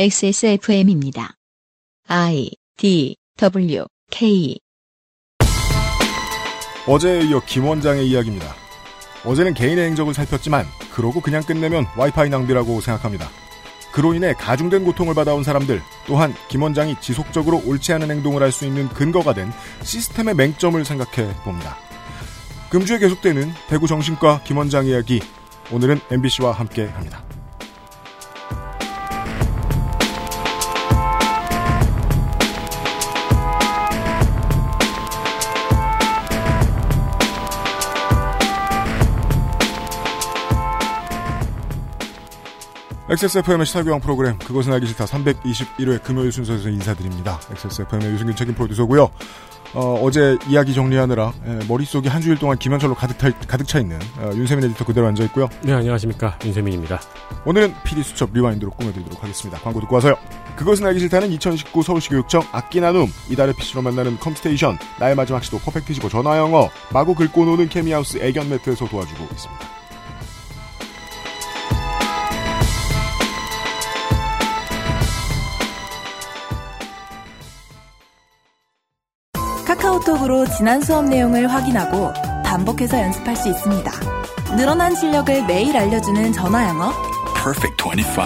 XSFM입니다. I D W K 어제에 이어 김 원장의 이야기입니다. 어제는 개인의 행적을 살폈지만 그러고 그냥 끝내면 와이파이 낭비라고 생각합니다. 그로 인해 가중된 고통을 받아온 사람들 또한 김 원장이 지속적으로 옳지 않은 행동을 할 수 있는 근거가 된 시스템의 맹점을 생각해 봅니다. 금주에 계속되는 대구 정신과 김 원장 이야기 오늘은 MBC와 함께 합니다. XSFM의 시사교양 프로그램 그것은 알기 싫다 321회 금요일 순서에서 인사드립니다. XSFM의 유승균 책임 프로듀서고요. 어, 제 이야기 정리하느라 에, 머릿속이 한 주일 동안 김현철로 가득, 타, 가득 차 있는 어, 윤세민 에디터 그대로 앉아 있고요. 네 안녕하십니까 윤세민입니다. 오늘은 PD 수첩 rewind로 꾸며드리도록 하겠습니다. 광고 듣고 와서요. 그것은 알기 싫다는 2019 서울시 교육청 악기 나눔 이달의 PC로 만나는 컴스테이션 나의 마지막 시도 퍼펙트 시고 전화영어 마구 긁고 노는 케미하우스 애견 매트에서 도와주고 있습니다. 카카오톡으로 지난 수업 내용을 확인하고 반복해서 연습할 수 있습니다. 늘어난 실력을 매일 알려주는 전화 영어. Perfect 25.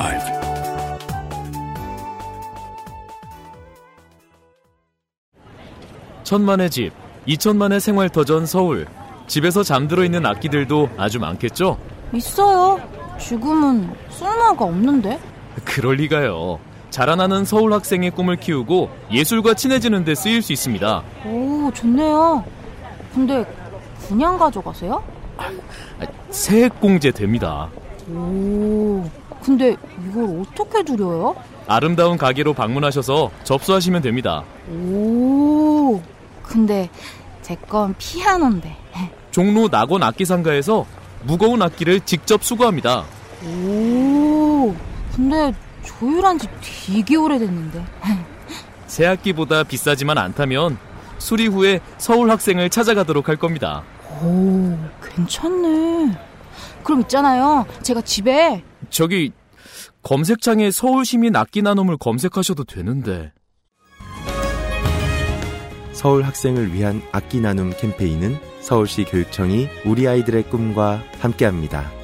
천만의 집, 이천만의 생활터전 서울. 집에서 잠들어 있는 악기들도 아주 많겠죠? 있어요. 지금은 쓸모가 없는데? 그럴 리가요. 자라나는 서울 학생의 꿈을 키우고 예술과 친해지는 데 쓰일 수 있습니다. 오, 좋네요. 근데 그냥 가져가세요? 세액공제 됩니다. 오, 근데 이걸 어떻게 두려요? 아름다운 가게로 방문하셔서 접수하시면 됩니다. 오, 근데 제 건 피아노인데. 종로 낙원 악기상가에서 무거운 악기를 직접 수거합니다. 오, 근데 조율한 지 되게 오래됐는데. 새 악기보다 비싸지만 않다면 수리 후에 서울 학생을 찾아가도록 할 겁니다. 오, 괜찮네. 그럼 있잖아요. 제가 집에 저기 검색창에 서울 시민 악기 나눔을 검색하셔도 되는데. 서울 학생을 위한 악기 나눔 캠페인은 서울시 교육청이 우리 아이들의 꿈과 함께합니다.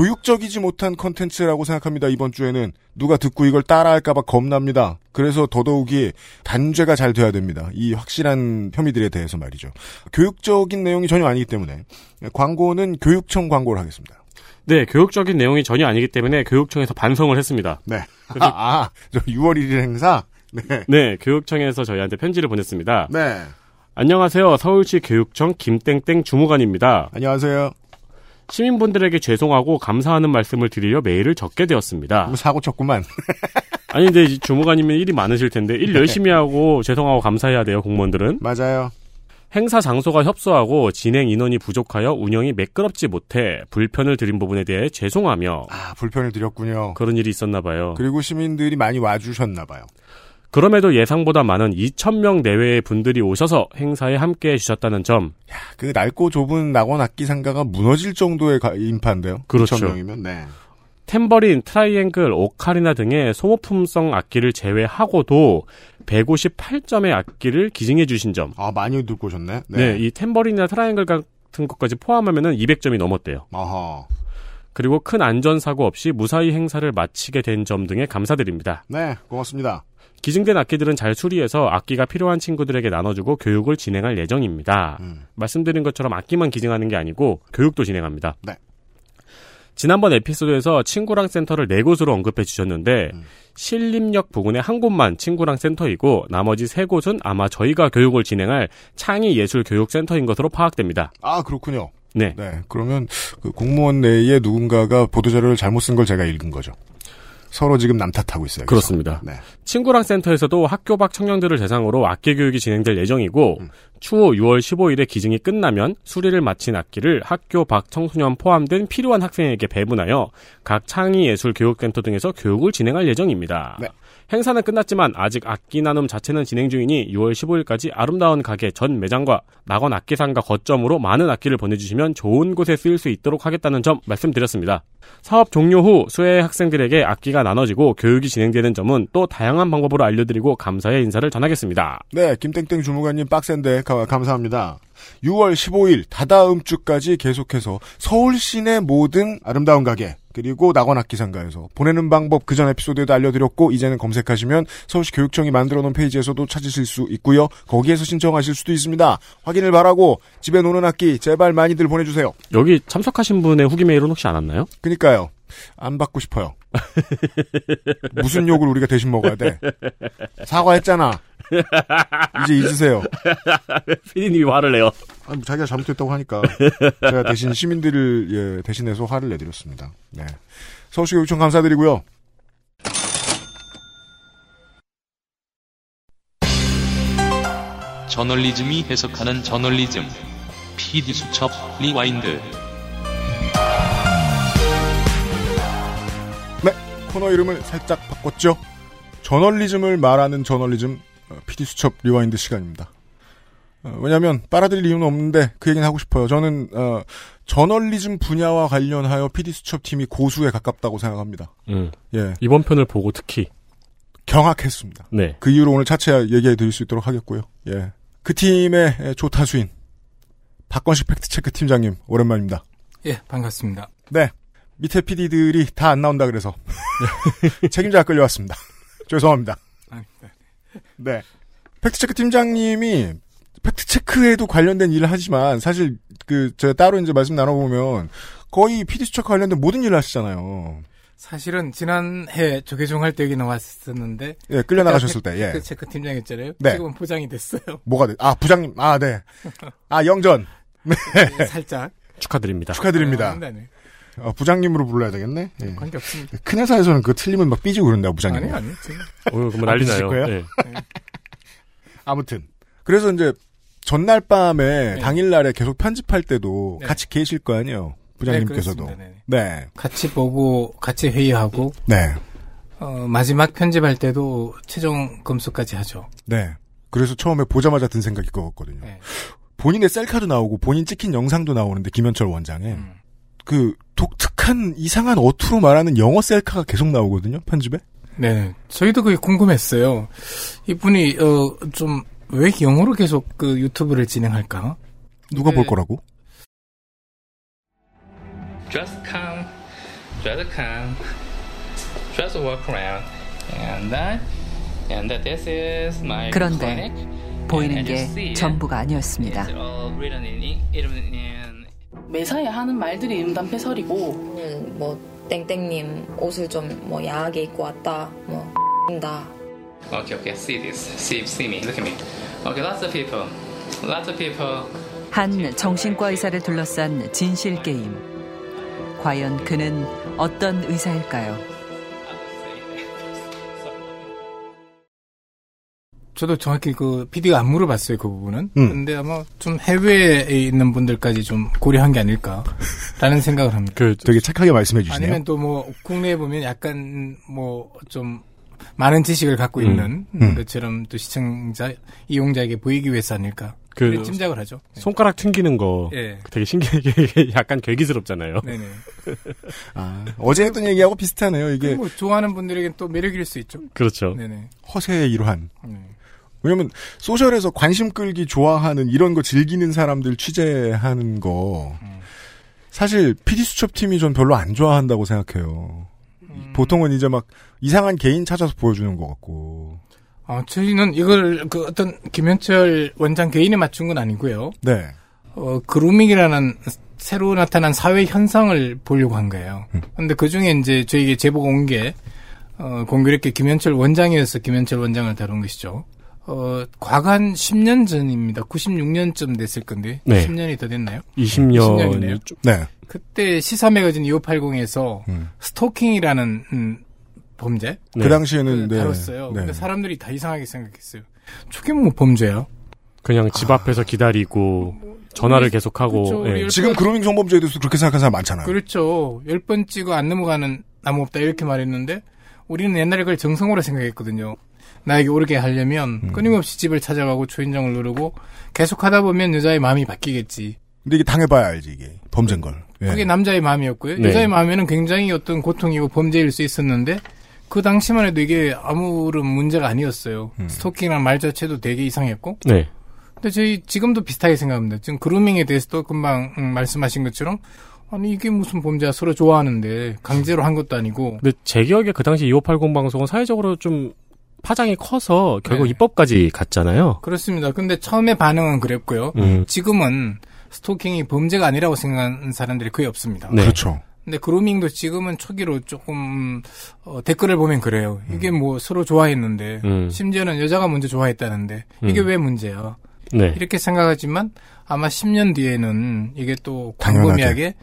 교육적이지 못한 컨텐츠라고 생각합니다. 이번 주에는 누가 듣고 이걸 따라할까봐 겁납니다. 그래서 더더욱이 단죄가 잘 돼야 됩니다. 이 확실한 혐의들에 대해서 말이죠. 교육적인 내용이 전혀 아니기 때문에 광고는 교육청 광고를 하겠습니다. 네 교육적인 내용이 전혀 아니기 때문에 교육청에서 반성을 했습니다. 네. 아, 아, 저 6월 1일 행사. 네. 네 교육청에서 저희한테 편지를 보냈습니다. 네. 안녕하세요 서울시 교육청 김땡땡 주무관입니다. 안녕하세요. 시민분들에게 죄송하고 감사하는 말씀을 드리려 메일을 적게 되었습니다. 뭐 사고 쳤구만. 아니 근데 이 주무관이면 일이 많으실 텐데 일 열심히 하고 죄송하고 감사해야 돼요 공무원들은. 맞아요. 행사 장소가 협소하고 진행 인원이 부족하여 운영이 매끄럽지 못해 불편을 드린 부분에 대해 죄송하며 아, 불편을 드렸군요. 그런 일이 있었나 봐요. 그리고 시민들이 많이 와주셨나 봐요. 그럼에도 예상보다 많은 2,000명 내외의 분들이 오셔서 행사에 함께 해주셨다는 점. 야, 그 낡고 좁은 낙원 악기 상가가 무너질 정도의 가- 인파인데요. 그렇죠. 2,000명이면, 네. 템버린, 트라이앵글, 오카리나 등의 소모품성 악기를 제외하고도 158점의 악기를 기증해 주신 점. 아, 많이 듣고 오셨네. 네. 이 템버린이나 트라이앵글 같은 것까지 포함하면은 200점이 넘었대요. 아하. 그리고 큰 안전사고 없이 무사히 행사를 마치게 된 점 등에 감사드립니다. 네, 고맙습니다. 기증된 악기들은 잘 수리해서 악기가 필요한 친구들에게 나눠주고 교육을 진행할 예정입니다. 음. 말씀드린 것처럼 악기만 기증하는 게 아니고 교육도 진행합니다. 네. 지난번 에피소드에서 친구랑 센터를 네 곳으로 언급해 주셨는데 음. 신림역 부근의 한 곳만 친구랑 센터이고 나머지 세 곳은 아마 저희가 교육을 진행할 창의예술교육센터인 것으로 파악됩니다. 아, 그렇군요. 네. 네, 그러면 그 공무원 내에 누군가가 보도자료를 잘못 쓴 걸 제가 읽은 거죠. 서로 지금 남 탓하고 있어요. 그래서. 그렇습니다. 네. 친구랑 센터에서도 학교 밖 청년들을 대상으로 악기 교육이 진행될 예정이고 음. 추후 6월 15일에 기증이 끝나면 수리를 마친 악기를 학교 밖 청소년 포함된 필요한 학생에게 배분하여 각 창의예술 교육센터 등에서 교육을 진행할 예정입니다. 네. 행사는 끝났지만 아직 악기 나눔 자체는 진행 중이니 6월 15일까지 아름다운 가게 전 매장과 낙원 악기상가 거점으로 많은 악기를 보내주시면 좋은 곳에 쓰일 수 있도록 하겠다는 점 말씀드렸습니다. 사업 종료 후 수혜 학생들에게 악기가 나눠지고 교육이 진행되는 점은 또 다양한 방법으로 알려드리고 감사의 인사를 전하겠습니다. 네, 김땡땡 주무관님 빡센데 가- 감사합니다. 6월 15일 다다음 주까지 계속해서 서울 시내 모든 아름다운 가게 그리고 낙원 악기상가에서 보내는 방법 그전 에피소드에도 알려드렸고 이제는 검색하시면 서울시 교육청이 만들어 놓은 페이지에서도 찾으실 수 있고요. 거기에서 신청하실 수도 있습니다. 확인을 바라고 집에 노는 악기 제발 많이들 보내주세요. 여기 참석하신 분의 후기 메일은 혹시 안 왔나요? 그니까요. 안 받고 싶어요. 무슨 욕을 우리가 대신 먹어야 돼? 사과했잖아. 이제 잊으세요. 피디님이 화를 내요. 아니, 뭐 자기가 잘못했다고 하니까 제가 대신 시민들을 예, 대신해서 화를 내드렸습니다. 네. 서울시 교육청 감사드리고요. 저널리즘이 해석하는 저널리즘 PD 수첩 rewind 코너 이름을 살짝 바꿨죠. 저널리즘을 말하는 저널리즘 어, PD 수첩 rewind 시간입니다. 어, 왜냐하면 빨아들일 이유는 없는데 그 얘기는 하고 싶어요. 저는 어, 저널리즘 분야와 관련하여 PD 수첩 팀이 고수에 가깝다고 생각합니다. 음. 예, 이번 편을 보고 특히 경악했습니다. 네. 그 이유로 오늘 차차 얘기해 드릴 수 있도록 하겠고요. 예. 그 팀의 예, 조타수인 박건식 팩트체크 팀장님 오랜만입니다. 예, 반갑습니다. 네. 밑에 PD들이 다 안 나온다 그래서 책임자가 끌려왔습니다. 죄송합니다. 아니, 네. 네. 팩트체크 팀장님이 팩트체크에도 관련된 일을 하지만 사실 그 제가 따로 이제 말씀 나눠보면 거의 PD 수첩 관련된 모든 일을 하시잖아요. 사실은 지난해 조계종 할 때 여기 나왔었는데 예, 끌려 나가셨을 때, 예. 그 체크 팀장이었잖아요. 네. 지금은 포장이 됐어요. 뭐가 돼? 아, 부장님. 아, 네. 아, 영전. 네. 살짝 축하드립니다. 축하드립니다. 아, 어, 부장님으로 불러야 되겠네. 예. 관계 없습니다. 큰 회사에서는 그거 틀리면 막 삐지고 그런다, 부장님. 아니 아니 지금 오늘 그러면 난리 아, 나요. 거예요? 네. 아무튼. 그래서 이제 전날 밤에 네. 당일날에 계속 편집할 때도 네. 같이 계실 거 아니에요. 부장님께서도. 네, 그렇습니다. 네. 같이 보고 같이 회의하고 네. 어, 마지막 편집할 때도 최종 검수까지 하죠. 네. 그래서 처음에 보자마자 든 생각이 그거였거든요. 네. 본인의 셀카도 나오고 본인 찍힌 영상도 나오는데 김현철 원장에 음. 그 독특한 이상한 어투로 말하는 영어 셀카가 계속 나오거든요. 편집에. 네, 저희도 그게 궁금했어요. 이분이 어, 좀 왜 영어로 계속 그 유튜브를 진행할까? 누가 네. 볼 거라고? Just come, just come, just walk around, and then, and this is my 그런데 clinic. 보이는 게 전부가 아니었습니다. 매사에 하는 말들이 음담패설이고 뭐 땡땡님 옷을 좀 뭐 야하게 입고 왔다 뭐 다 Okay, okay, see this, see, see me, look at me. Okay, lots of people, lots of people. 한 정신과 의사를 둘러싼 진실 게임. 과연 그는 어떤 의사일까요? 저도 정확히 그 PD가 안 물어봤어요 그 부분은. 음. 근데 아마 좀 해외에 있는 분들까지 좀 고려한 게 아닐까라는 생각을 합니다. 그 되게 착하게 말씀해 주시네요. 아니면 또 뭐 국내에 보면 약간 뭐 좀 많은 지식을 갖고 음. 있는 음. 것처럼 또 시청자 이용자에게 보이기 위해서 아닐까 그 짐작을 하죠. 손가락 튕기는 거 예. 되게 신기하게 약간 괴기스럽잖아요. 네네. 아, 어제 했던 얘기하고 비슷하네요. 이게 뭐 좋아하는 분들에겐 또 매력일 수 있죠. 그렇죠. 네네. 허세의 일환. 네. 왜냐면 소셜에서 관심 끌기 좋아하는 이런 거 즐기는 사람들 취재하는 거 사실 PD 수첩 팀이 전 별로 안 좋아한다고 생각해요. 보통은 이제 막 이상한 개인 찾아서 보여주는 것 같고. 어, 저희는 이걸 그 어떤 김현철 원장 개인에 맞춘 건 아니고요. 네. 어, 그루밍이라는 새로 나타난 사회 현상을 보려고 한 거예요. 근데 그 중에 이제 저에게 제보가 온 게, 어, 공교롭게 김현철 원장이어서 김현철 원장을 다룬 것이죠. 어, 한 10년 전입니다. 96년쯤 됐을 건데. 네. 10년이 더 됐나요? 20년 이네요 좀- 네. 그때 시사 매거진 2580에서 음. 스토킹이라는 음, 범죄 그 당시에는 네. 다뤘어요. 네. 근데 사람들이 다 이상하게 생각했어요. 저게 뭐 범죄야? 그냥 집 앞에서 기다리고 전화를 계속하고 그렇죠. 예. 우리 지금 그루밍 성범죄에 대해서 그렇게 생각하는 사람 많잖아요. 그렇죠. 열 번 찍어 안 넘어가는 나무 없다 이렇게 말했는데 우리는 옛날에 그걸 정성으로 생각했거든요. 나에게 오르게 하려면 음. 끊임없이 집을 찾아가고 초인종을 누르고 계속 하다 보면 여자의 마음이 바뀌겠지. 근데 이게 당해봐야 알지 이게 범죄인 걸. 예. 그게 남자의 마음이었고요. 네. 여자의 마음에는 굉장히 어떤 고통이고 범죄일 수 있었는데 그 당시만 해도 이게 아무런 문제가 아니었어요. 음. 스토킹이라는 말 자체도 되게 이상했고. 네. 근데 저희 지금도 비슷하게 생각합니다. 지금 그루밍에 대해서도 금방 음, 말씀하신 것처럼 아니 이게 무슨 범죄야 서로 좋아하는데 강제로 한 것도 아니고 근데 제 기억에 그 당시 2580 방송은 사회적으로 좀 파장이 커서 결국 네. 입법까지 갔잖아요. 그렇습니다. 근데 처음에 반응은 그랬고요. 음. 지금은 스토킹이 범죄가 아니라고 생각하는 사람들이 거의 없습니다. 네. 그렇죠. 근데 그루밍도 지금은 초기로 조금 어, 댓글을 보면 그래요. 이게 뭐 서로 좋아했는데 음. 심지어는 여자가 먼저 좋아했다는데 이게 음. 왜 문제야? 네. 이렇게 생각하지만 아마 10년 뒤에는 이게 또. 광범위하게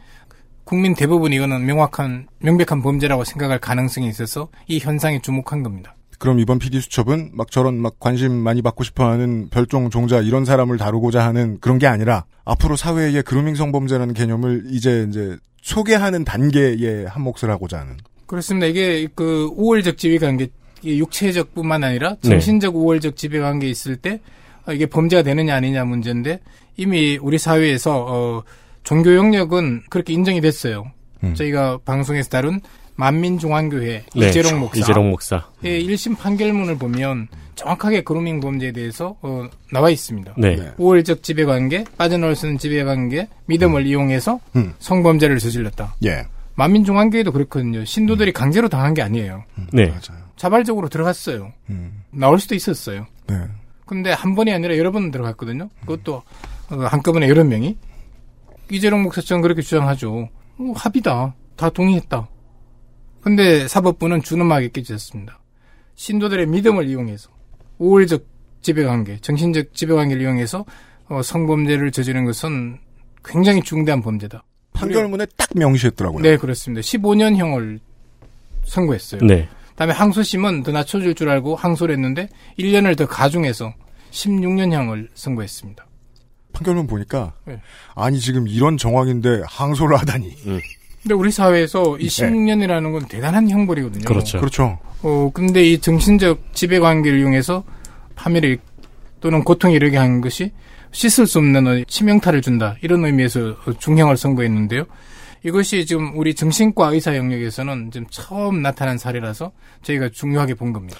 국민 대부분 이거는 명확한 명백한 범죄라고 생각할 가능성이 있어서 이 현상에 주목한 겁니다. 그럼 이번 PD 수첩은 막 저런 막 관심 많이 받고 싶어하는 별종 종자 이런 사람을 다루고자 하는 그런 게 아니라 앞으로 사회에 그루밍 성범죄라는 개념을 이제 이제 소개하는 단계에 한 몫을 하고자 하는. 그렇습니다. 이게 그 우월적 지배 관계, 이게 육체적뿐만 아니라 네. 정신적 우월적 지배 관계 있을 때 어, 이게 범죄가 되느냐 아니냐 문제인데 이미 우리 사회에서 어, 종교 영역은 그렇게 인정이 됐어요. 음. 저희가 방송에서 다룬 만민중앙교회 네. 이재롱 목사. 이재롱 목사. 예, 1심 판결문을 보면 정확하게 그루밍 범죄에 대해서 어, 나와 있습니다. 네. 네. 우월적 지배관계, 빠져나올 수 있는 지배관계, 믿음을 이용해서 음. 성범죄를 저질렀다. 예. 만민중앙교회도 그렇거든요. 신도들이 강제로 당한 게 아니에요. 네. 자발적으로 들어갔어요. 음. 나올 수도 있었어요. 네. 근데 한 번이 아니라 여러 번 들어갔거든요. 그것도 어, 한꺼번에 여러 명이. 이재룡 목사처럼 그렇게 주장하죠. 어, 합의다. 다 동의했다. 근데 사법부는 준엄하게 깨졌습니다. 신도들의 믿음을 이용해서 우월적 지배관계, 정신적 지배관계를 이용해서 어, 성범죄를 저지른 것은 굉장히 중대한 범죄다. 판결문에 딱 명시했더라고요. 네, 그렇습니다. 15년형을 선고했어요. 네. 다음에 항소심은 더 낮춰줄 줄 알고 항소를 했는데 1년을 더 가중해서 16년형을 선고했습니다. 판결문 보니까 네. 아니 지금 이런 정황인데 항소를 하다니. 근데 우리 사회에서 이 네. 16년이라는 건 대단한 형벌이거든요. 그렇죠. 그렇죠. 어, 근데 이 정신적 지배 관계를 이용해서 파멸을 또는 고통에 이르게 한 것이 씻을 수 없는 어, 치명타를 준다. 이런 의미에서 중형을 선고했는데요. 이것이 지금 우리 정신과 의사 영역에서는 지금 처음 나타난 사례라서 저희가 중요하게 본 겁니다.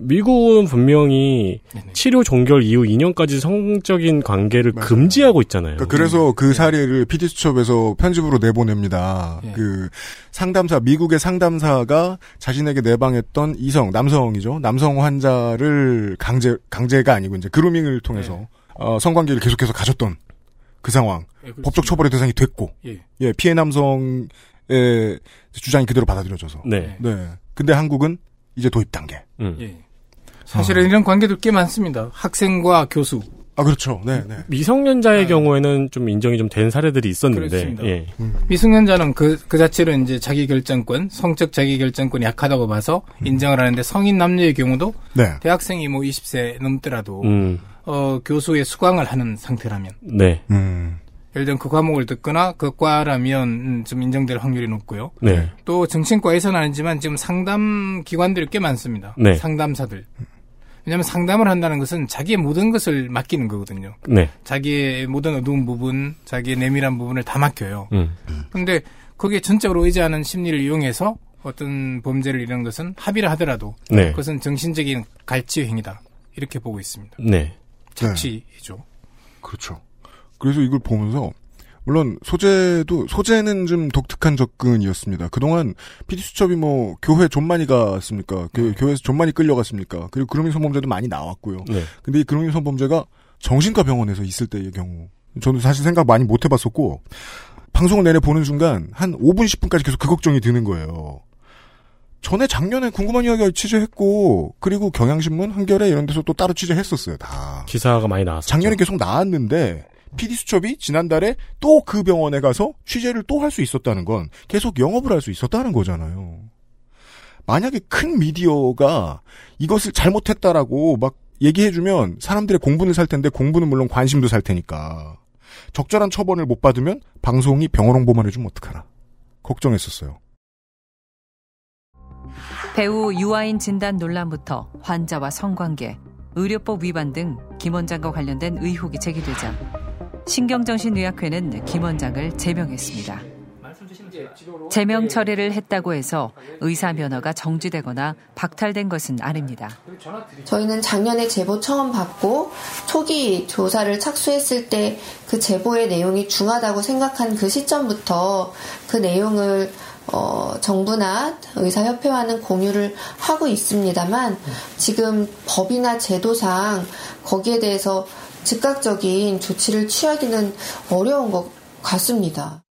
미국은 분명히 치료 종결 이후 2년까지 성적인 관계를 금지하고 있잖아요. 그러니까 그래서 그 사례를 PD 수첩에서 편집으로 내보냅니다. 예. 그 상담사 미국의 상담사가 자신에게 내방했던 이성 남성이죠 남성 환자를 강제 강제가 아니고 이제 그루밍을 통해서 어, 성관계를 계속해서 가졌던 그 상황 예. 법적 처벌의 대상이 됐고 예. 피해 남성의 주장이 그대로 받아들여져서 네. 네 근데 한국은 이제 도입 단계 음. 예. 사실은 이런 관계도 꽤 많습니다. 학생과 교수. 아 그렇죠 네 네. 미성년자의 경우에는 좀 인정이 좀 된 사례들이 있었는데. 그렇습니다. 예. 미성년자는 그, 그 자체로 이제 자기 결정권, 성적 자기 결정권이 약하다고 봐서 인정을 하는데 성인 남녀의 경우도 네. 대학생이 뭐 20세 넘더라도 음. 어, 교수의 수강을 하는 상태라면 네. 음. 예를 들면 그 과목을 듣거나 그 과라면 음, 좀 인정될 확률이 높고요. 네. 또 정신과에서는 아니지만 지금 상담 기관들이 꽤 많습니다. 네. 상담사들. 왜냐하면 상담을 한다는 것은 자기의 모든 것을 맡기는 거거든요. 네. 자기의 모든 어두운 부분, 자기의 내밀한 부분을 다 맡겨요. 음. 근데 거기에 전적으로 의지하는 심리를 이용해서 어떤 범죄를 이루는 것은 합의를 하더라도 네. 그것은 정신적인 갈취 행위다. 이렇게 보고 있습니다. 네. 착취죠. 그렇죠. 그래서 이걸 보면서 물론 소재도 소재는 좀 독특한 접근이었습니다. 그동안 PD 수첩이 뭐 교회 좀 많이 갔습니까? 그 교회에서 좀 많이 끌려갔습니까? 그리고 그루밍 성범죄도 많이 나왔고요. 네. 근데 이 그루밍 성범죄가 정신과 병원에서 있을 때의 경우 저는 사실 생각 많이 못 해봤었고 방송을 내내 보는 순간 한 5분 10분까지 계속 그 걱정이 드는 거예요. 전에 작년에 궁금한 이야기 취재했고 그리고 경향신문 한겨레 이런 데서 또 따로 취재했었어요 다. 기사가 많이 나왔어요. 작년에 계속 나왔는데 PD 수첩이 지난달에 또 그 병원에 가서 취재를 또 할 수 있었다는 건 계속 영업을 할 수 있었다는 거잖아요. 만약에 큰 미디어가 이것을 잘못했다라고 막 얘기해주면 사람들의 공분을 살 텐데 공분은 물론 관심도 살 테니까 적절한 처벌을 못 받으면 방송이 병원 홍보만 해주면 어떡하나 걱정했었어요. 배우 유아인 진단 논란부터 환자와 성관계, 의료법 위반 등 김 원장과 관련된 의혹이 제기되자 신경정신의학회는 김 원장을 제명했습니다. 제명 처리를 했다고 해서 의사 면허가 정지되거나 박탈된 것은 아닙니다. 저희는 작년에 제보 처음 받고 초기 조사를 착수했을 때 그 제보의 내용이 중하다고 생각한 그 시점부터 그 내용을 어, 정부나 의사협회와는 공유를 하고 있습니다만 지금 법이나 제도상 거기에 대해서 즉각적인 조치를 취하기는 어려운 것 같습니다.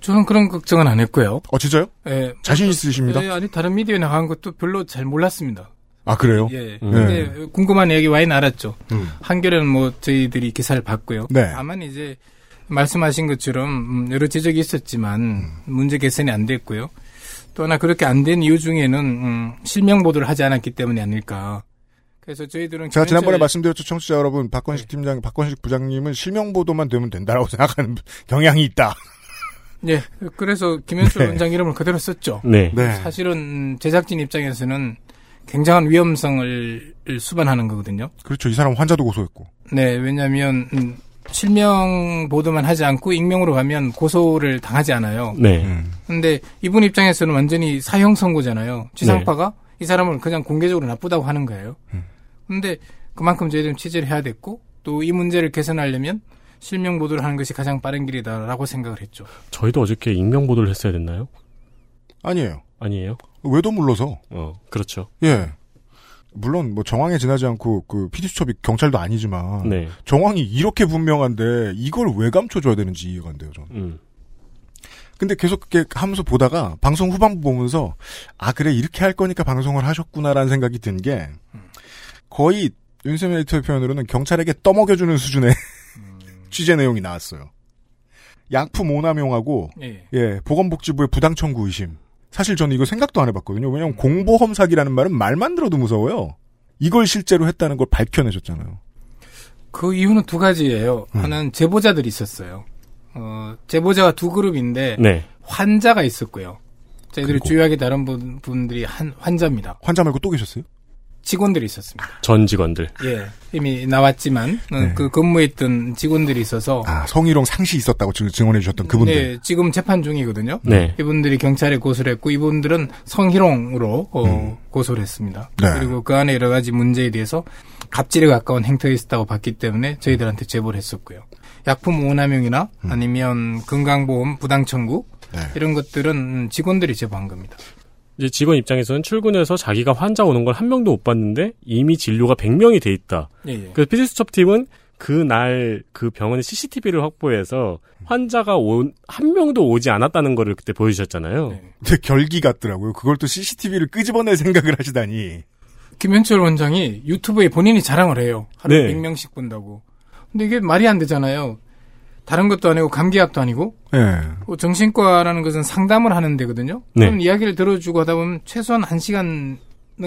저는 그런 걱정은 안 했고요. 어, 진짜요? 예. 자신 있으십니다? 예, 아니, 다른 미디어에 나간 것도 별로 잘 몰랐습니다. 아, 그래요? 예. 음. 근데 궁금한 얘기 와인 알았죠. 음. 한겨레는 뭐 저희들이 기사를 봤고요. 네. 다만 이제 말씀하신 것처럼 음, 여러 지적이 있었지만 음. 문제 개선이 안 됐고요. 또 하나 그렇게 안 된 이유 중에는 음, 실명 보도를 하지 않았기 때문이 아닐까. 그래서 저희들은 제가 지난번에 말씀드렸죠, 청취자 여러분. 박건식 팀장, 박건식 부장님은 실명 보도만 되면 된다라고 생각하는 경향이 있다. 예, 그래서 김현철 네. 원장 이름을 그대로 썼죠. 네. 네. 사실은 음, 제작진 입장에서는 굉장한 위험성을 수반하는 거거든요. 그렇죠. 이 사람 환자도 고소했고. 네, 왜냐하면 음, 실명 보도만 하지 않고 익명으로 가면 고소를 당하지 않아요. 네. 근데 이분 입장에서는 완전히 사형 선고잖아요. 지상파가 이 사람을 그냥 공개적으로 나쁘다고 하는 거예요. 근데 그만큼 저희들은 취재를 해야 됐고 또 이 문제를 개선하려면 실명 보도를 하는 것이 가장 빠른 길이다라고 생각을 했죠. 저희도 어저께 익명 보도를 했어야 됐나요? 아니에요. 아니에요? 외도 물러서. 어, 그렇죠. 예. 물론 뭐 정황에 지나지 않고 그 PD 수첩이 경찰도 아니지만 네. 정황이 이렇게 분명한데 이걸 왜 감춰줘야 되는지 이해가 안 돼요. 저는. 음. 근데 계속 그렇게 하면서 보다가 방송 후반부 보면서 아 그래 이렇게 할 거니까 방송을 하셨구나라는 생각이 든 게 거의 윤세민 에디터의 표현으로는 경찰에게 떠먹여주는 수준의 취재 내용이 나왔어요. 약품 오남용하고 예. 예 보건복지부의 부당 청구 의심. 사실 저는 이거 생각도 안 해봤거든요. 왜냐하면 공보험 사기라는 말은 말만 들어도 무서워요. 이걸 실제로 했다는 걸 밝혀내셨잖아요. 그 이유는 두 가지예요. 음. 하나는 제보자들이 있었어요. 어, 제보자가 두 그룹인데 네. 환자가 있었고요. 저희들이? 주요하게 다른 분, 분들이 한 환자입니다. 환자 말고 또 계셨어요? 직원들이 있었습니다. 전 직원들. 예, 이미 나왔지만 어, 네. 그 근무했던 직원들이 있어서 아 성희롱 상시 있었다고 지금 증언해 주셨던 그분들. 네, 지금 재판 중이거든요. 네. 이분들이 경찰에 고소를 했고 이분들은 성희롱으로 어, 고소를 했습니다. 네. 그리고 그 안에 여러 가지 문제에 대해서 갑질에 가까운 행태가 있었다고 봤기 때문에 저희들한테 제보를 했었고요. 약품 오남용이나 아니면 건강보험 부당 청구 네. 이런 것들은 음, 직원들이 제보한 겁니다. 이제 직원 입장에서는 출근해서 자기가 환자 오는 걸 한 명도 못 봤는데 이미 진료가 100명이 돼 있다. 예, 예. 그래서 피디수첩 팀은 그날 그 병원의 CCTV를 확보해서 환자가 온, 한 명도 오지 않았다는 거를 그때 보여주셨잖아요. 네. 근데 결기 같더라고요. 그걸 또 CCTV를 끄집어낼 생각을 하시다니. 김현철 원장이 유튜브에 본인이 자랑을 해요. 하루에 네. 100명씩 본다고. 근데 이게 말이 안 되잖아요. 다른 것도 아니고 감기약도 아니고 예. 뭐 정신과라는 것은 상담을 하는 데거든요. 네. 그럼 이야기를 들어주고 하다 보면 최소한 한 시간은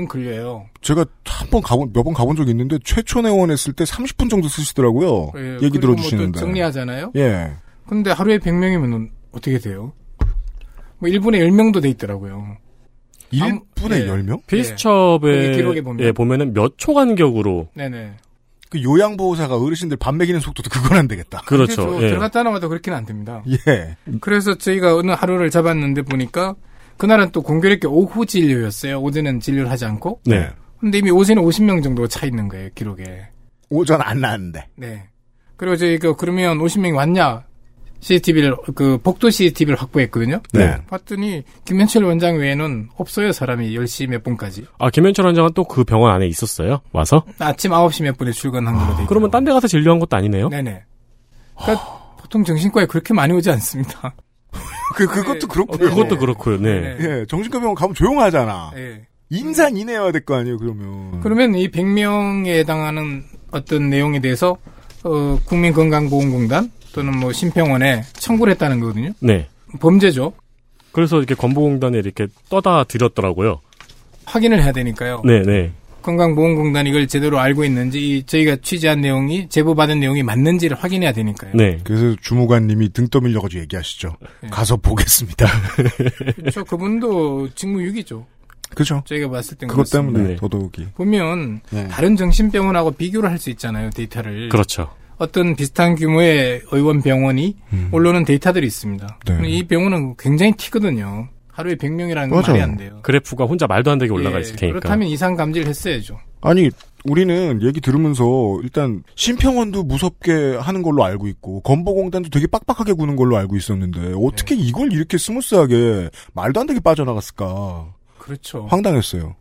걸려요. 제가 한 번 가본 몇 번 가본 적이 있는데 최초 내원했을 때 30분 정도 쓰시더라고요. 예, 얘기 들어주시는데. 뭐또 정리하잖아요. 예. 근데 하루에 100명이면 어떻게 돼요? 뭐 1분에 10명도 돼 있더라고요. 1분에 예. 10명? 피디수첩에 여기 기록에 보면. 예, 보면은 몇 초 간격으로 네네. 그 요양보호사가 어르신들 밥 먹이는 속도도 그건 안 되겠다. 그렇죠. 그래서 예. 들어갔다 나와도 그렇게는 안 됩니다. 예. 그래서 저희가 어느 하루를 잡았는데 보니까 그날은 또 공교롭게 오후 진료였어요. 오전은 진료를 하지 않고. 네. 근데 이미 오전에 50명 정도 차 있는 거예요, 기록에. 오전 안 나왔는데. 네. 그리고 저희가 그러면 50명이 왔냐? CCTV를, 그, 복도 CCTV를 확보했거든요. 네. 봤더니, 김현철 원장 외에는 없어요, 사람이 10시 몇 분까지. 아, 김현철 원장은 또 그 병원 안에 있었어요? 와서? 아침 9시 몇 분에 출근한 걸로 돼 있고. 그러면 딴 데 가서 진료한 것도 아니네요? 네네. 그러니까 보통 정신과에 그렇게 많이 오지 않습니다. 그, 그것도 그렇고요. 어, 그것도 그렇고요, 네. 예, 정신과 병원 가면 조용하잖아. 예. 인산 인해야 될 거 아니에요, 그러면. 그러면 이 100명에 해당하는 어떤 내용에 대해서 어, 국민건강보험공단 또는 뭐 심평원에 청구를 했다는 거거든요. 네. 범죄죠. 그래서 이렇게 건보공단에 이렇게 떠다 드렸더라고요. 확인을 해야 되니까요. 네, 네. 건강보험공단이 이걸 제대로 알고 있는지 이 저희가 취재한 내용이 제보받은 내용이 맞는지를 확인해야 되니까요. 네. 그래서 주무관님이 등 떠밀려가지고 얘기하시죠. 가서 보겠습니다. 그렇죠. 그분도 직무유기죠. 그죠. 저희가 봤을 땐 그것 그렇습니다. 때문에 더더욱이. 보면 네. 다른 정신병원하고 비교를 할 수 있잖아요. 데이터를. 그렇죠. 어떤 비슷한 규모의 의원 병원이 음. 올라오는 데이터들이 있습니다. 네. 이 병원은 굉장히 튀거든요. 하루에 100명이라는 건. 말이 안 돼요. 그래프가 혼자 말도 안 되게 올라가 예, 있을 테니까. 그렇다면 이상 감지를 했어야죠. 아니 우리는 얘기 들으면서 일단 심평원도 무섭게 하는 걸로 알고 있고 건보공단도 되게 빡빡하게 구는 걸로 알고 있었는데 어떻게 네. 이걸 이렇게 smooth하게 말도 안 되게 빠져나갔을까 그렇죠. 황당했어요.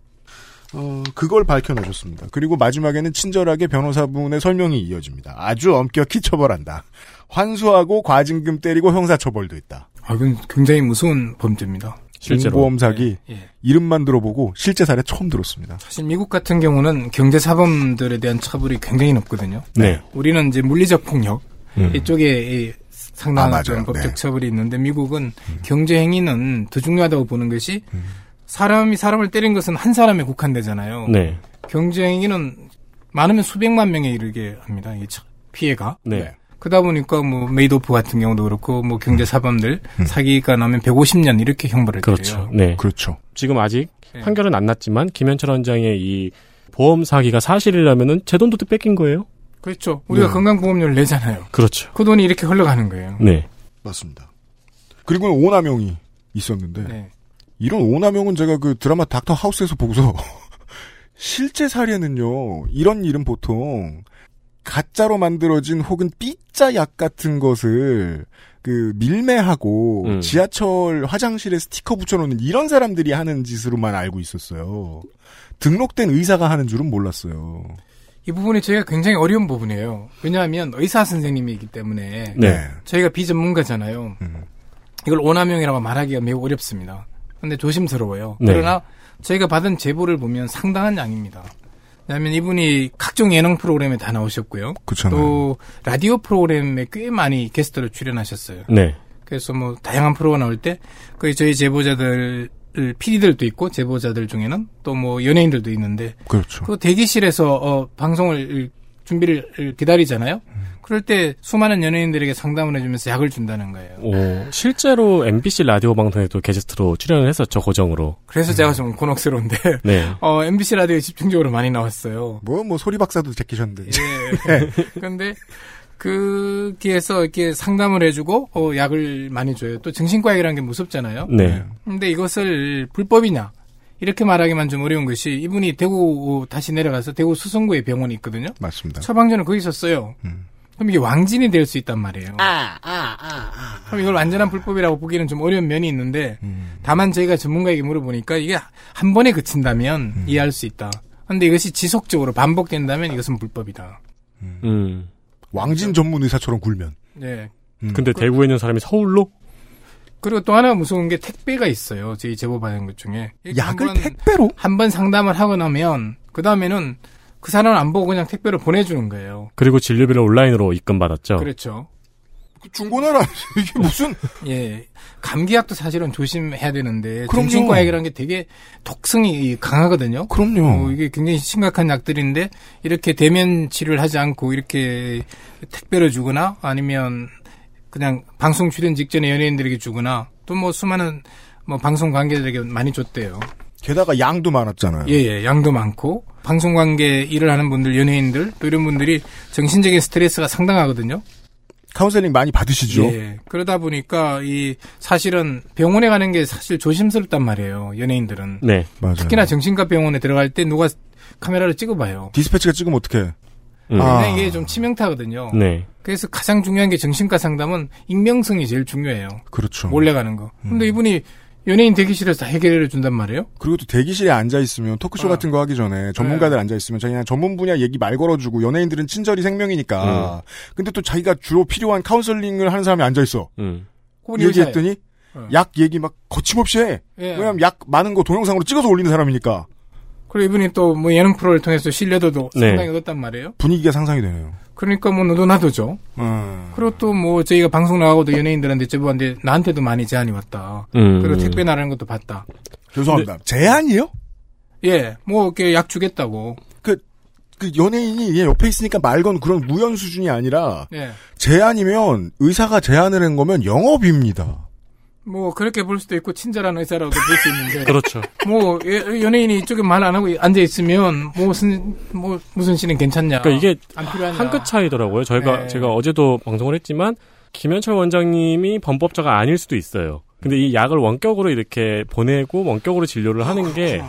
어, 그걸 밝혀내줬습니다. 그리고 마지막에는 친절하게 변호사분의 설명이 이어집니다. 아주 엄격히 처벌한다. 환수하고 과징금 때리고 형사처벌도 있다. 아, 이건 굉장히 무서운 범죄입니다. 공보험 사기 예, 예. 이름만 들어보고 실제 사례 처음 들었습니다. 사실 미국 같은 경우는 경제 사범들에 대한 처벌이 굉장히 높거든요. 네. 우리는 이제 물리적 폭력 음. 이쪽에 이 상당한 아, 법적 네. 음. 처벌이 있는데 미국은 경제 행위는 더 중요하다고 보는 것이 사람이 사람을 때린 것은 한 사람에 국한되잖아요. 네. 경제행위는 많으면 수백만 명에 이르게 합니다. 이 차- 피해가. 네. 그러다 보니까 뭐 메이도프 같은 경우도 그렇고 뭐 경제 사범들 음. 사기가 나면 150년 이렇게 형벌을 그렇죠. 드려요. 네. 그렇죠. 지금 아직 네. 판결은 안 났지만 김현철 원장의 이 보험 사기가 사실이라면은 제 돈도 뺏긴 거예요. 그렇죠. 우리가 네. 건강보험료를 내잖아요. 그렇죠. 그 돈이 이렇게 흘러가는 거예요. 네. 맞습니다. 그리고는 오남용이 있었는데 네. 이런 오남용은 제가 그 드라마 닥터 하우스에서 보고서 실제 사례는요 이런 일은 보통 가짜로 만들어진 혹은 삐짜 약 같은 것을 그 밀매하고 음. 지하철 화장실에 스티커 붙여놓는 이런 사람들이 하는 짓으로만 알고 있었어요. 등록된 의사가 하는 줄은 몰랐어요. 이 부분이 저희가 굉장히 어려운 부분이에요. 왜냐하면 의사 선생님이기 때문에 네. 저희가 비전문가잖아요. 음. 이걸 오남용이라고 말하기가 매우 어렵습니다. 근데 조심스러워요. 네. 그러나 저희가 받은 제보를 보면 상당한 양입니다. 왜냐하면 이분이 각종 예능 프로그램에 다 나오셨고요. 그렇잖아요. 또 라디오 프로그램에 꽤 많이 게스트로 출연하셨어요. 네. 그래서 뭐 다양한 프로가 나올 때 그 저희 제보자들 PD들도 있고 제보자들 중에는 또 뭐 연예인들도 있는데 그렇죠. 그 대기실에서 어, 방송을 기다리를 기다리잖아요. 그럴 때 수많은 연예인들에게 상담을 해주면서 약을 준다는 거예요. 오, 실제로 MBC 라디오 방송에도 게스트로 출연을 했었죠, 고정으로. 그래서 제가 좀 곤혹스러운데 네. 어, MBC 라디오에 집중적으로 많이 나왔어요. 뭐, 뭐, 소리 박사도 제끼셨는데. 예. 근데 거기에서 이렇게 상담을 해주고 어, 약을 많이 줘요. 또 정신과약이라는 게 무섭잖아요. 네. 근데 이것을 불법이냐 이렇게 말하기만 좀 어려운 것이 이분이 대구 다시 내려가서 대구 수성구에 병원이 있거든요. 맞습니다. 처방전을 거기 있었어요. 그럼 이게 왕진이 될 수 있단 말이에요. 아, 아, 아, 아. 그럼 이걸 완전한 불법이라고 보기는 좀 어려운 면이 있는데 음. 다만 저희가 전문가에게 물어보니까 이게 한 번에 그친다면 음. 이해할 수 있다. 근데 이것이 지속적으로 반복된다면 이것은 불법이다. 음. 왕진 전문 의사처럼 굴면. 네. 음. 근데 대구에 있는 사람이 서울로? 그리고 또 하나 무서운 게 택배가 있어요. 저희 제보 받은 것 중에. 약을 택배로? 한 번 상담을 하고 나면 그 다음에는 그 사람을 안 보고 그냥 택배로 보내주는 거예요. 그리고 진료비를 온라인으로 입금받았죠. 그렇죠. 중고나라 이게 무슨 예 감기약도 사실은 조심해야 되는데 그럼요. 정신과약이라는 게 되게 독성이 강하거든요. 그럼요. 어, 이게 굉장히 심각한 약들인데 이렇게 대면 치료를 하지 않고 이렇게 택배로 주거나 아니면 그냥 방송 출연 직전에 연예인들에게 주거나 또 뭐 수많은 뭐 방송 관계자들에게 많이 줬대요. 게다가 양도 많았잖아요. 예 예 양도 많고 방송 관계 일을 하는 분들 연예인들 또 이런 분들이 정신적인 스트레스가 상당하거든요. 카운셀링 많이 받으시죠? 예. 그러다 보니까 이 사실은 병원에 가는 게 사실 조심스럽단 말이에요. 연예인들은. 네. 맞아요. 특히나 정신과 병원에 들어갈 때 누가 카메라를 찍어봐요. 디스패치가 찍으면 어떡해. 음. 아. 근데 이게 좀 치명타거든요. 네. 그래서 가장 중요한 게 정신과 상담은 익명성이 제일 중요해요. 그렇죠. 몰래 가는 거. 근데 이분이 연예인 대기실에서 다 해결해 준단 말이에요. 그리고 또 대기실에 앉아 있으면 토크쇼 어. 같은 거 하기 전에 전문가들 네. 앉아 있으면 자기가 전문 분야 얘기 말 걸어주고 연예인들은 친절이 생명이니까. 근데 또 자기가 주로 필요한 카운셀링을 하는 사람이 앉아 있어. 음. 얘기했더니. 어. 약 얘기 막 거침없이 해. 예. 왜냐면 약 많은 거 동영상으로 찍어서 올리는 사람이니까 그리고 이분이 또 뭐 예능 프로를 통해서 신뢰도도 네. 상당히 얻었단 말이에요. 분위기가 상상이 되네요. 그러니까 뭐 너도 나도죠. 음. 그리고 또 뭐 저희가 방송 나가고도 연예인들한테 제보한데 나한테도 많이 제안이 왔다. 음. 그리고 택배 나라는 것도 봤다. 죄송합니다. 제안이요? 예, 뭐 이렇게 약 주겠다고. 그, 그 연예인이 얘 옆에 있으니까 말건 그런 무연 수준이 아니라 예. 제안이면 의사가 제안을 한 거면 영업입니다. 뭐 그렇게 볼 수도 있고 친절한 의사라고 볼 수 있는데. 그렇죠. 뭐 예, 연예인이 이쪽에 말 안 하고 앉아 있으면 뭐 무슨 뭐 무슨 씨는 괜찮냐. 그러니까 이게. 한 끗 차이더라고요. 저희가 네. 제가 어제도 방송을 했지만 김현철 원장님이 범법자가 아닐 수도 있어요. 근데 이 약을 원격으로 이렇게 보내고 원격으로 진료를 하는 게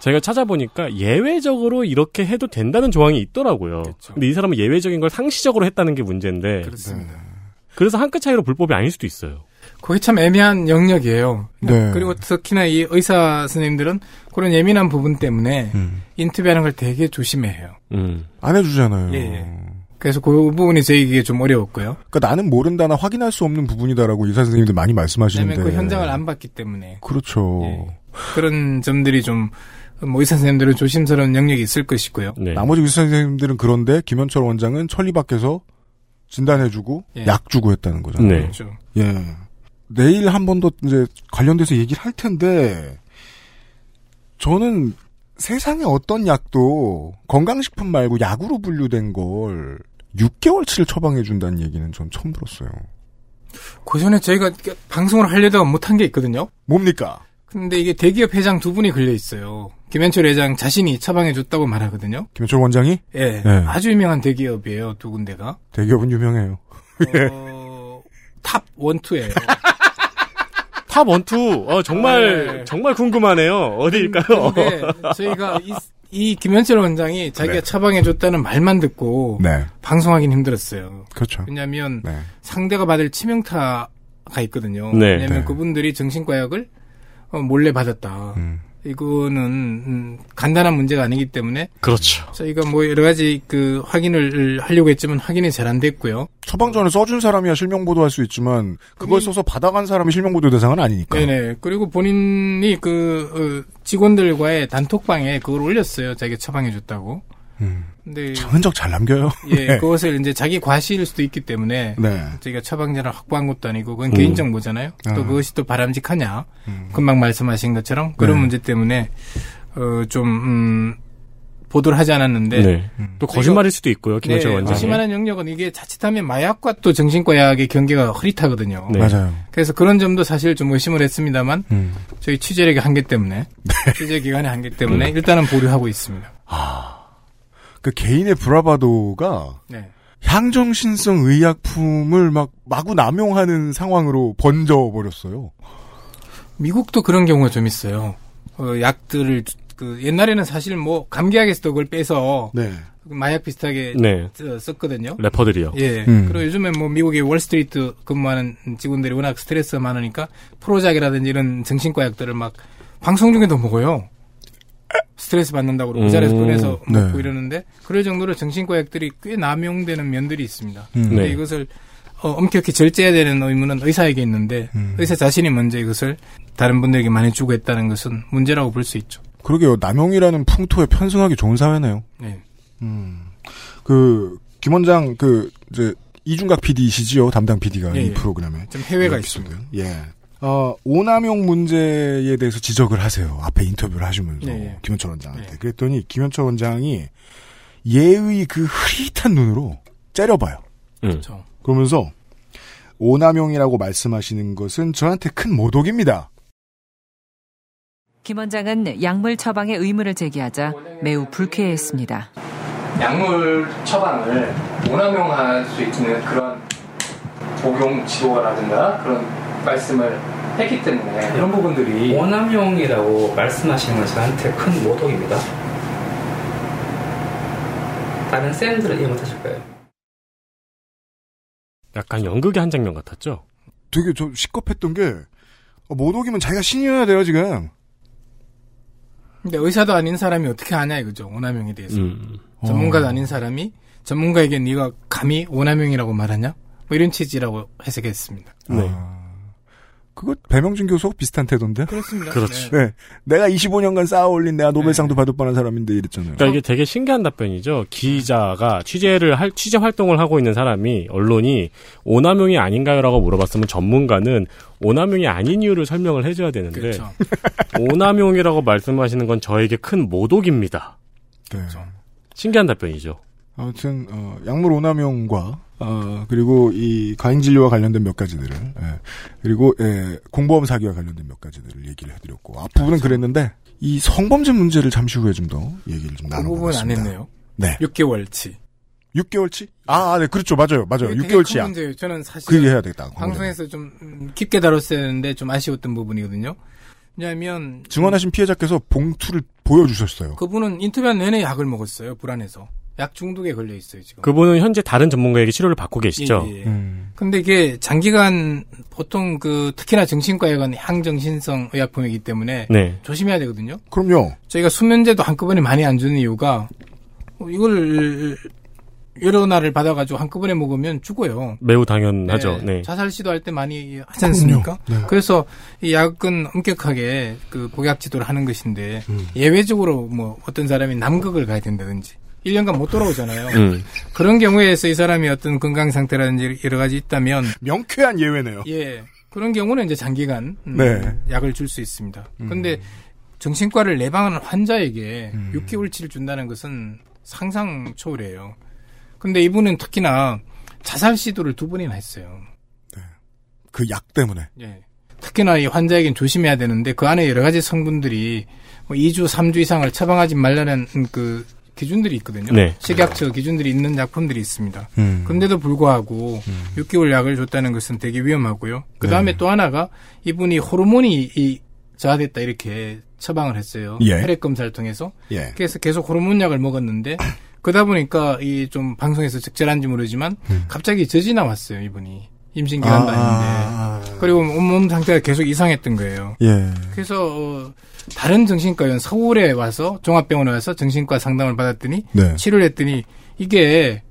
제가 찾아보니까 예외적으로 이렇게 해도 된다는 조항이 있더라고요. 근데 이 사람은 예외적인 걸 상시적으로 했다는 게 문제인데. 그렇습니다. 그래서 한 끗 차이로 불법이 아닐 수도 있어요. 그게 참 애매한 영역이에요. 네. 그리고 특히나 이 의사 선생님들은 그런 예민한 부분 때문에 음. 인터뷰하는 걸 되게 조심해해요. 안 해주잖아요. 예, 예. 그래서 그 부분이 저에게 좀 어려웠고요. 그러니까 나는 모른다나 확인할 수 없는 부분이다라고 의사 선생님들 많이 말씀하시는데. 왜냐면 그 현장을 안 봤기 때문에 그렇죠. 그런 점들이 좀 뭐 의사 선생님들은 조심스러운 영역이 있을 것이고요. 네. 나머지 의사 선생님들은 그런데 김현철 원장은 천리 밖에서 진단해주고 예. 약 주고 했다는 거잖아요. 네. 그렇죠. 예. 내일 한 번 더 이제 관련돼서 얘기를 할 텐데 저는 세상에 어떤 약도 건강식품 말고 약으로 분류된 걸 6개월치를 처방해 준다는 얘기는 전 처음 들었어요. 그 전에 저희가 방송을 하려다가 못한 게 있거든요. 뭡니까? 근데 이게 대기업 회장 두 분이 걸려 있어요. 김현철 회장 자신이 처방해 줬다고 말하거든요. 김현철 원장이 예. 네. 아주 유명한 대기업이에요, 두 군데가. 대기업은 유명해요. 어, top one two예요. top one two. 어, 정말 정말 궁금하네요. 어디일까요? 근데 저희가 이, 이 김현철 원장이 자기가 처방해 줬다는 말만 듣고 네. 방송하기는 힘들었어요. 그렇죠. 왜냐하면 네. 상대가 받을 치명타가 있거든요. 네. 왜냐하면 네. 그분들이 정신과 약을 어, 몰래 받았다. 음. 이거는 음, 간단한 문제가 아니기 때문에 그렇죠. 저희가 뭐 여러 가지 그 확인을 하려고 했지만 확인이 잘 안 됐고요. 처방전을 써준 사람이야 실명 보도할 수 있지만 그걸 써서 받아간 사람이 실명 보도 대상은 아니니까. 네네. 그리고 본인이 그 어, 직원들과의 단톡방에 그걸 올렸어요. 자기가 처방해줬다고. 음. 근데 흔적 잘 남겨요. 예, 네. 그것을 이제 자기 과실일 수도 있기 때문에 네. 저희가 처방전을 확보한 것도 아니고 그건 음. 개인 정 보잖아요. 아. 또 그것이 또 바람직하냐? 금방 말씀하신 것처럼 그런 네. 문제 때문에 어좀 음, 보도를 하지 않았는데 네. 또 거짓말일 수도 있고요. 김현철 네, 원장이. 조심하는 영역은 이게 자칫하면 마약과 또 정신과 약의 경계가 흐릿하거든요. 네. 맞아요. 그래서 그런 점도 사실 좀 의심을 했습니다만 음. 저희 취재력의 한계 때문에 취재 기간의 한계 때문에 일단은 보류하고 있습니다. 그 개인의 브라바도가 네. 향정신성 의약품을 막 마구 남용하는 상황으로 번져 버렸어요. 미국도 그런 경우가 좀 있어요. 어, 약들을 그 옛날에는 사실 뭐 감기약에서도 그걸 빼서 네. 마약 비슷하게 네. 써- 썼거든요. 래퍼들이요. 예. 음. 그리고 요즘에 뭐 미국의 월스트리트 근무하는 직원들이 워낙 스트레스가 많으니까 프로작이라든지 이런 정신과 약들을 막 방송 중에도 먹어요. 스트레스 받는다고 그러고 그 자리에서 음. 꺼내서 먹고 네. 이러는데 그럴 정도로 정신과 약들이 꽤 남용되는 면들이 있습니다. 음. 근데 네. 이것을 어, 엄격히 절제해야 되는 의무는 의사에게 있는데 음. 의사 자신이 먼저 이것을 다른 분들에게 많이 주고 했다는 것은 문제라고 볼 수 있죠. 그러게요. 남용이라는 풍토에 편승하기 좋은 사회네요. 네. 음. 그, 김 원장, 그, 이제, 이중각 PD이시지요? 담당 PD가 예, 이 예. 프로그램에. 좀 해외가 이 있습니다. 예. 어, 오남용 문제에 대해서 지적을 하세요. 앞에 인터뷰를 하시면서. 네, 예. 김현철 원장한테. 네. 그랬더니, 김현철 원장이 예의 그 흐릿한 눈으로 째려봐요. 음. 그렇죠. 그러면서, 오남용이라고 말씀하시는 것은 저한테 큰 모독입니다. 김 원장은 약물 처방의 의무를 제기하자 매우 불쾌했습니다. 약물 처방을 오남용할 수 있는 그런 복용 지도라든가 그런 말씀을 했기 때문에 이런 부분들이 오남용이라고 말씀하시는 건 저한테 큰 모독입니다. 다른 쌤들은 이해 못하실 거예요. 약간 연극의 한 장면 같았죠. 되게 좀 시겁했던 게, 어, 모독이면 자기가 신이어야 돼요, 지금. 근데 의사도 아닌 사람이 어떻게 아냐 이거죠 오남용에 대해서 음. 전문가도 어. 아닌 사람이 전문가에게 네가 감히 오남용이라고 말하냐 뭐 이런 취지라고 해석했습니다. 네. 아, 그거 배명준 교수하고 비슷한 태도인데. 그렇습니다. 그렇죠. 네. 내가 25년간 쌓아 올린 내가 노벨상도 받을 뻔한 사람인데 이랬잖아요. 그러니까 이게 되게 신기한 답변이죠. 기자가 취재를 할 취재 활동을 하고 있는 사람이 언론이 오남용이 아닌가요라고 물어봤으면 전문가는 오남용이 아닌 이유를 설명을 해줘야 되는데 그렇죠. 오남용이라고 말씀하시는 건 저에게 큰 모독입니다. 네. 신기한 답변이죠. 아무튼 어, 약물 오남용과 어, 그리고 이 과잉 진료와 관련된 몇 가지들을 예, 그리고 예, 공보험 사기와 관련된 몇 가지들을 얘기를 해드렸고 앞부분은 그랬는데 이 성범죄 문제를 잠시 후에 좀 더 얘기를 좀그 부분 안 나눠보겠습니다. 했네요. 네. 6개월치. 6개월치? 아, 아, 네, 그렇죠, 맞아요, 맞아요. 이게 되게 큰 6개월치야. 문제예요. 저는 사실 그 얘기 해야 되겠다. 방송에서 좀 음, 깊게 다뤘어야 했는데 좀 아쉬웠던 부분이거든요. 왜냐하면 증언하신 피해자께서 봉투를 보여주셨어요. 그분은 인터뷰한 내내 약을 먹었어요. 불안해서. 약 중독에 걸려 있어요, 지금. 그분은 현재 다른 전문가에게 치료를 받고 계시죠. 예, 예. 음. 근데 이게 장기간 보통 그 특히나 정신과약은 항정신성 의약품이기 때문에 네. 조심해야 되거든요. 그럼요. 저희가 수면제도 한꺼번에 많이 안 주는 이유가 어, 이걸 여러 날을 받아가지고 한꺼번에 먹으면 죽어요. 매우 당연하죠. 네. 자살 시도할 때 많이 하지 않습니까? 네. 그래서 이 약은 엄격하게 그 복약 지도를 하는 것인데 음. 예외적으로 뭐 어떤 사람이 남극을 가야 된다든지 1년간 못 돌아오잖아요. 음. 그런 경우에서 이 사람이 어떤 건강 상태라든지 여러 가지 있다면 명쾌한 예외네요. 예. 그런 경우는 이제 장기간 음, 네. 약을 줄 수 있습니다. 음. 근데 정신과를 내방하는 환자에게 음. 6개월치를 준다는 것은 상상 초월이에요. 근데 이분은 특히나 자살 시도를 두 번이나 했어요. 그약 때문에. 예. 특히나 이 환자에겐 조심해야 되는데 그 안에 여러 가지 성분들이 뭐 2주, 3주 이상을 처방하지 말라는 그 기준들이 있거든요. 네. 식약처 기준들이 있는 약품들이 있습니다. 음. 근데도 불구하고 6개월 약을 줬다는 것은 되게 위험하고요. 그 다음에 네. 또 하나가 이분이 호르몬이 이 저하됐다 이렇게 처방을 했어요. 예. 혈액 검사를 통해서. 예. 그래서 계속 호르몬 약을 먹었는데 그러다 보니까 이 좀 방송에서 적절한지 모르지만 갑자기 젖이 나왔어요 이분이 임신 기간도 음. 아, 아, 닌데 그리고 온몸 상태가 계속 이상했던 거예요. 예. 그래서 어, 다른 정신과원 서울에 와서 종합병원에 와서 정신과 상담을 받았더니 네. 치료를 했더니 이게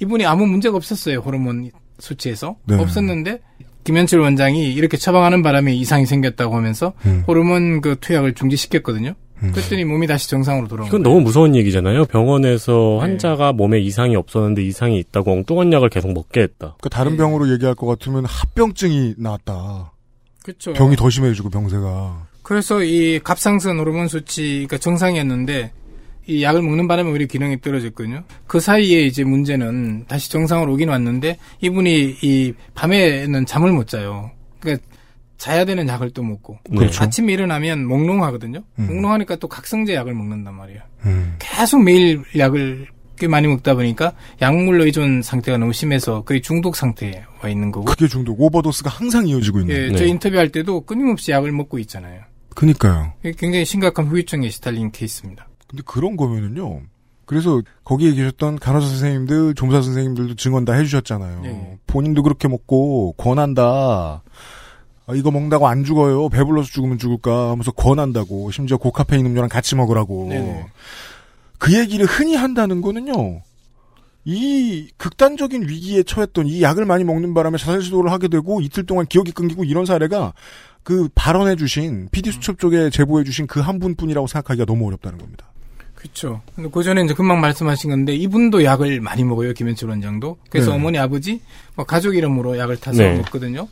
이분이 아무 문제가 없었어요 호르몬 수치에서 네. 없었는데 김현철 원장이 이렇게 처방하는 바람에 이상이 생겼다고 하면서 음. 호르몬 그 투약을 중지시켰거든요. 그랬더니 몸이 다시 정상으로 돌아온 이건 거예요. 너무 무서운 얘기잖아요. 병원에서 네. 환자가 몸에 이상이 없었는데 이상이 있다고 엉뚱한 약을 계속 먹게 했다. 그 다른 병으로 얘기할 것 같으면 합병증이 나왔다. 그렇죠. 병이 더 심해지고 병세가. 그래서 이 갑상선 호르몬 수치가 정상이었는데 이 약을 먹는 바람에 오히려 기능이 떨어졌거든요. 그 사이에 이제 문제는 다시 정상으로 오긴 왔는데 이분이 이 밤에는 잠을 못 자요. 그러니까 자야 되는 약을 또 먹고 네. 그렇죠. 아침에 일어나면 몽롱하거든요. 음. 몽롱하니까 또 각성제 약을 먹는단 말이에요. 음. 계속 매일 약을 꽤 많이 먹다 보니까 약물로 의존 상태가 너무 심해서 거의 중독 상태에 와 있는 거고. 그게 중독 overdose가 항상 이어지고 있는. 예, 저 인터뷰할 때도 끊임없이 약을 먹고 있잖아요. 그니까요. 굉장히 심각한 후유증에 시달린 케이스입니다. 근데 그런 거면은요. 그래서 거기에 계셨던 간호사 선생님들, 조무사 선생님들도 증언 다 해주셨잖아요. 네. 본인도 그렇게 먹고 권한다. 아, 이거 먹는다고 안 죽어요. 배불러서 죽으면 죽을까 하면서 권한다고. 심지어 고카페인 음료랑 같이 먹으라고. 네네. 그 얘기를 흔히 한다는 거는요. 이 극단적인 위기에 처했던 이 약을 많이 먹는 바람에 자살 시도를 하게 되고 이틀 동안 기억이 끊기고 이런 사례가 그 발언해주신 PD 수첩 쪽에 제보해주신 그 한 분뿐이라고 생각하기가 너무 어렵다는 겁니다. 그렇죠. 근데 그 전에 이제 금방 말씀하신 건데 이분도 약을 많이 먹어요 김현철 원장도. 그래서 네. 어머니 아버지 뭐 가족 이름으로 약을 타서 네. 먹거든요.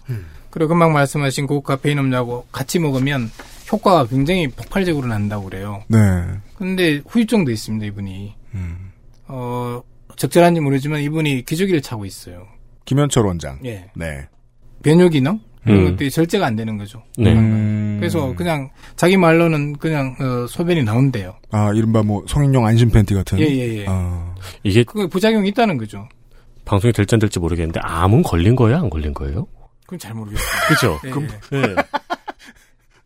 그리고 금방 말씀하신 고카페인 음료하고 같이 먹으면 효과가 굉장히 폭발적으로 난다고 그래요. 네. 근데 후유증도 있습니다 이분이. 음. 어 적절한지 모르지만 이분이 기저귀를 차고 있어요. 김현철 원장. 예. 네. 변효 기능 그런 음. 것들이 절제가 안 되는 거죠. 네. 음. 그래서 그냥 자기 말로는 그냥 어, 소변이 나온대요. 아, 이른바 뭐 성인용 안심 팬티 같은. 예예예. 아, 이게 그거 부작용이 있다는 거죠. 방송이 될지 안 될지 모르겠는데 암은 걸린 거예요? 안 걸린 거예요? 그건 잘 모르겠어요. 그죠? 예, 그럼, 예. 네.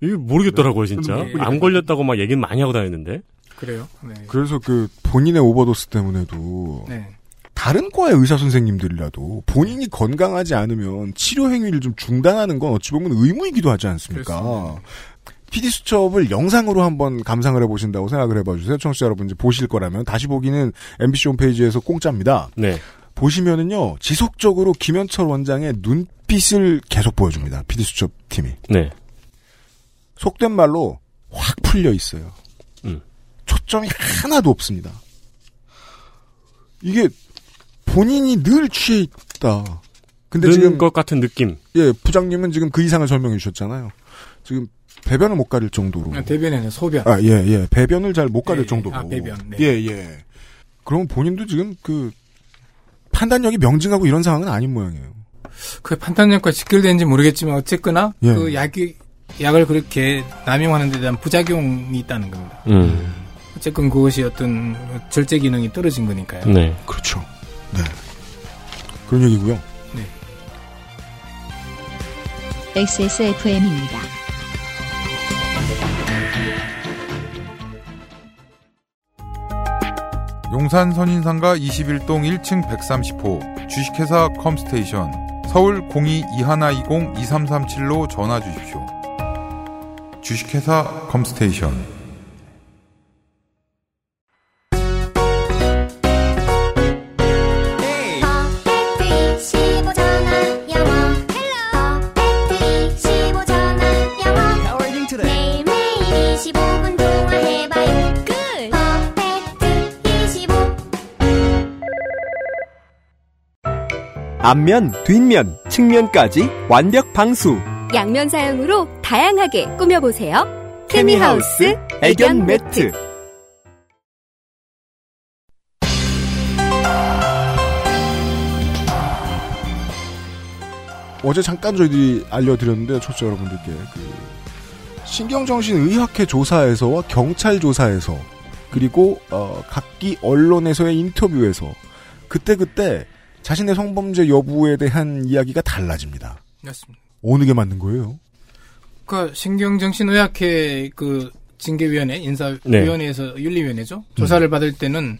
이게 모르겠더라고요, 진짜. 네. 암 걸렸다고 막 얘기는 많이 하고 다녔는데. 그래요. 네. 그래서 그 본인의 오버도스 때문에도 네. 다른 과의 의사 선생님들이라도 본인이 건강하지 않으면 치료 행위를 좀 중단하는 건 어찌 보면 의무이기도 하지 않습니까? PD 수첩을 영상으로 한번 감상을 해보신다고 생각을 해봐주세요. 청취자 여러분 이제 보실 거라면 다시 보기는 MBC 홈페이지에서 공짜입니다. 네. 보시면은요 지속적으로 김현철 원장의 눈빛을 계속 보여줍니다. 피디수첩 팀이. 네. 속된 말로 확 풀려 있어요. 음. 초점이 하나도 없습니다. 이게 본인이 늘 취해 있다. 근데 는 지금 것 같은 느낌. 예, 부장님은 지금 그 이상을 설명해 주셨잖아요. 지금 배변을 못 가릴 정도로. 아, 대변이 아니라 소변. 아, 예, 예. 배변을 잘 못 가릴 예, 예. 정도로. 아, 배변, 네. 예, 예. 그럼 본인도 지금 그 판단력이 명징하고 이런 상황은 아닌 모양이에요. 그 판단력과 직결되는지 모르겠지만 어쨌거나 예. 그 약이 약을 그렇게 남용하는 데 대한 부작용이 있다는 겁니다. 음. 어쨌건 그것이 어떤 절제 기능이 떨어진 거니까요. 네. 그렇죠. 네. 그런 얘기고요. XSFM입니다. 용산 선인상가 21동 1층 130호 주식회사 컴스테이션 서울 02-2120-2337로 전화 주십시오. 주식회사 컴스테이션 앞면, 뒷면, 측면까지 완벽 방수. 양면 사용으로 다양하게 꾸며보세요. 케미하우스 애견 매트. 어제 잠깐 저희들이 알려드렸는데 초청 여러분들께 그 신경정신의학회 조사에서와 경찰 조사에서 그리고 어, 각기 언론에서의 인터뷰에서 그때 그때 자신의 성범죄 여부에 대한 이야기가 달라집니다. 맞습니다. 어느 게 맞는 거예요? 그 신경정신의학회 그 징계위원회 인사위원회에서 윤리위원회죠. 조사를 받을 때는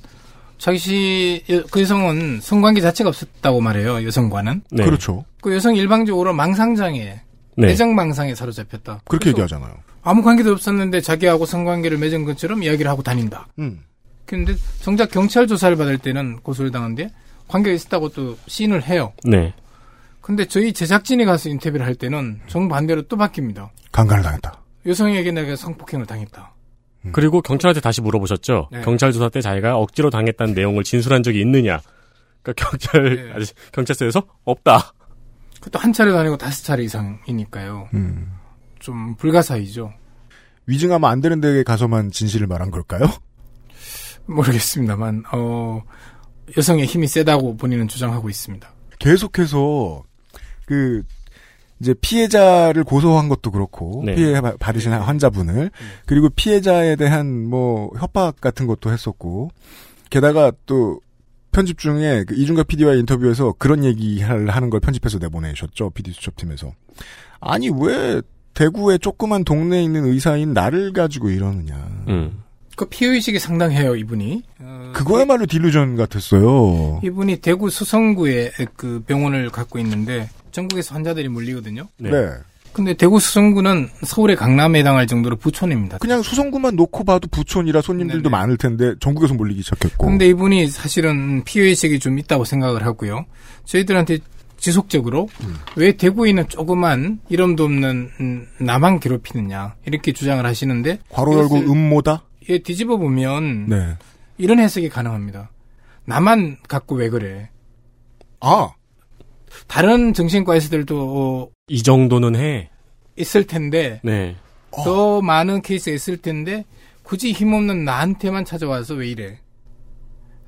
자기 그 여성은 성관계 자체가 없었다고 말해요. 여성과는. 네. 그렇죠. 그 여성 일방적으로 망상장애, 네. 애정망상에 사로잡혔다. 그렇게 얘기하잖아요. 아무 관계도 없었는데 자기하고 성관계를 맺은 것처럼 이야기를 하고 다닌다. 음. 그런데 정작 경찰 조사를 받을 때는 고소를 당한데 관계가 있었다고 또 시인을 해요. 네. 근데 저희 제작진이 가서 인터뷰를 할 때는 정반대로 또 바뀝니다. 강간을 당했다. 여성에게 내가 성폭행을 당했다. 그리고 경찰한테 다시 물어보셨죠. 네. 경찰 조사 때 자기가 억지로 당했다는 내용을 진술한 적이 있느냐. 그러니까 경찰 네. 경찰서에서 없다. 그것도 한 차례도 아니고 다섯 차례 이상이니까요. 음. 좀 불가사의죠. 위증하면 안 되는 데에 가서만 진실을 말한 걸까요? 모르겠습니다만 어, 여성의 힘이 세다고 본인은 주장하고 있습니다. 계속해서 그 이제 피해자를 고소한 것도 그렇고 네. 피해 바- 받으신 환자분을 그리고 피해자에 대한 뭐 협박 같은 것도 했었고 게다가 또 편집 중에 그 이중갑 PD와 인터뷰에서 그런 얘기를 하는 걸 편집해서 내보내셨죠 PD 수첩 팀에서 아니 왜 대구의 조그만 동네에 있는 의사인 나를 가지고 이러느냐 음. 그 피해의식이 상당해요 이분이. 그거야말로 딜루전 같았어요. 이분이 대구 수성구에 그 병원을 갖고 있는데 전국에서 환자들이 몰리거든요. 네. 근데 대구 수성구는 서울의 강남에 해당할 정도로 부촌입니다. 그냥 수성구만 놓고 봐도 부촌이라 손님들도 많을 텐데 전국에서 몰리기 시작했고. 근데 이분이 사실은 피해의식이 좀 있다고 생각을 하고요. 저희들한테 지속적으로 음. 왜 대구에 있는 조그만 이름도 없는 음, 나만 괴롭히느냐 이렇게 주장을 하시는데 괄호 열고 음모다? 예, 뒤집어 보면 네. 이런 해석이 가능합니다. 나만 갖고 왜 그래? 아 다른 정신과에서들도 어, 이 정도는 해. 있을 텐데 네. 더 많은 케이스가 있을 텐데 굳이 힘없는 나한테만 찾아와서 왜 이래?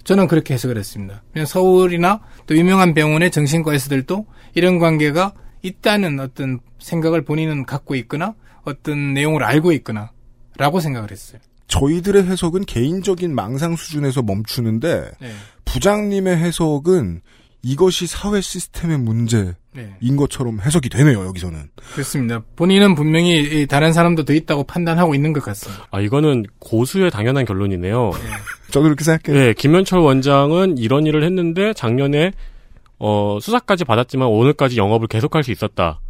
저는 그렇게 해석을 했습니다. 그냥 서울이나 또 유명한 병원의 정신과에서들도 이런 관계가 있다는 어떤 생각을 본인은 갖고 있거나 어떤 내용을 알고 있거나 라고 생각을 했어요. 저희들의 해석은 개인적인 망상 수준에서 멈추는데 네. 부장님의 해석은 이것이 사회 시스템의 문제인 네. 것처럼 해석이 되네요 여기서는. 그렇습니다. 본인은 분명히 이 다른 사람도 더 있다고 판단하고 있는 것 같습니다. 아 이거는 고수의 당연한 결론이네요. 저도 그렇게 생각해요. 네, 김현철 원장은 이런 일을 했는데 작년에 어, 수사까지 받았지만 오늘까지 영업을 계속할 수 있었다.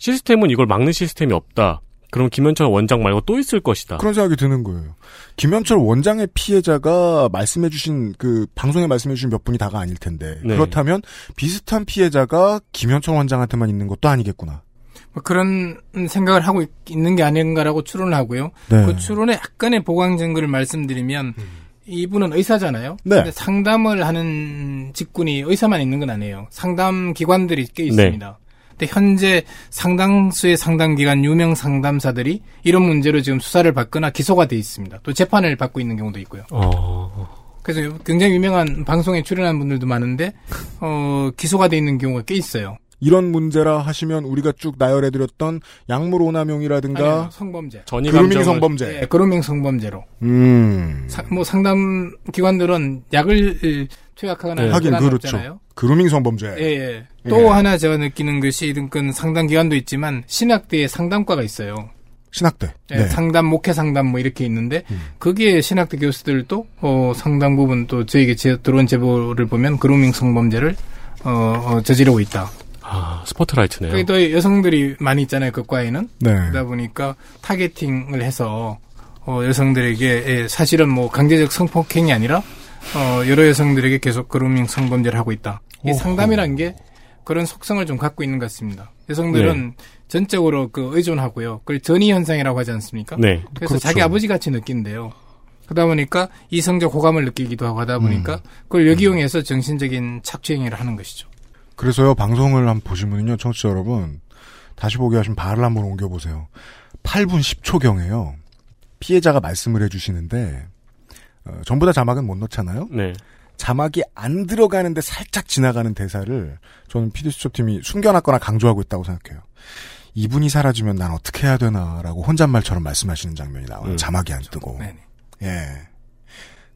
시스템은 이걸 막는 시스템이 없다. 그럼 김현철 원장 말고 또 있을 것이다. 그런 생각이 드는 거예요. 김현철 원장의 피해자가 말씀해주신 그 방송에 말씀해주신 몇 분이 다가 아닐 텐데 네. 그렇다면 비슷한 피해자가 김현철 원장한테만 있는 것도 아니겠구나. 뭐 그런 생각을 하고 있, 는게 아닌가라고 추론을 하고요. 네. 그 추론의 약간의 보강 증거를 말씀드리면 이분은 의사잖아요. 네. 근데 상담을 하는 직군이 의사만 있는 건 아니에요. 상담 기관들이 꽤 있습니다. 근데 현재 상당수의 상담 기관 유명 상담사들이 이런 문제로 지금 수사를 받거나 기소가 돼 있습니다. 또 재판을 받고 있는 경우도 있고요. 어. 그래서 굉장히 유명한 방송에 출연한 분들도 많은데 어, 기소가 돼 있는 경우가 꽤 있어요. 이런 문제라 하시면 우리가 쭉 나열해드렸던 약물 오남용이라든가 아니요, 성범죄. 그루밍 성범죄. 예, 그루밍 성범죄로. 음. 사- 뭐 상담 기관들은 약을 투약하거나 할 하긴 권한은 그렇죠. 없잖아요. 그루밍 성범죄. 예, 예. 또 하나 제가 느끼는 것이 그 상담 기관도 있지만 신학대에 상담과가 있어요. 신학대. 예, 네. 상담, 목회 상담 뭐 이렇게 있는데 거기에 신학대 교수들도 어, 상당 부분 또 저에게 제, 들어온 제보를 보면 그루밍 성범죄를 어, 어, 저지르고 있다. 아, 스포트라이트네요. 거기 또 여성들이 많이 있잖아요, 그 과에는. 네. 그러다 보니까 타겟팅을 해서 어, 여성들에게 예, 사실은 뭐 강제적 성폭행이 아니라 어, 여러 여성들에게 계속 그루밍 성범죄를 하고 있다. 이. 상담이란 게 그런 속성을 좀 갖고 있는 것 같습니다. 여성들은 전적으로 그 의존하고요. 그걸 전이 현상이라고 하지 않습니까? 네. 그래서 그렇죠. 자기 아버지 같이 느낀대요. 그러다 보니까 이성적 호감을 느끼기도 하고 하다 보니까 그걸 역이용해서 정신적인 착취행위를 하는 것이죠. 그래서요 방송을 한번 보시면요 청취자 여러분 다시 보기 하시면 발을 한번 옮겨보세요. 8분 10초 경에요 피해자가 말씀을 해주시는데 어, 전부 다 자막은 못 넣잖아요. 네. 자막이 안 들어가는데 살짝 지나가는 대사를 저는 PD 수첩팀이 숨겨놨거나 강조하고 있다고 생각해요. 이분이 사라지면 난 어떻게 해야 되나라고 혼잣말처럼 말씀하시는 장면이 나와요. 음. 자막이 안 뜨고. 네네. 예.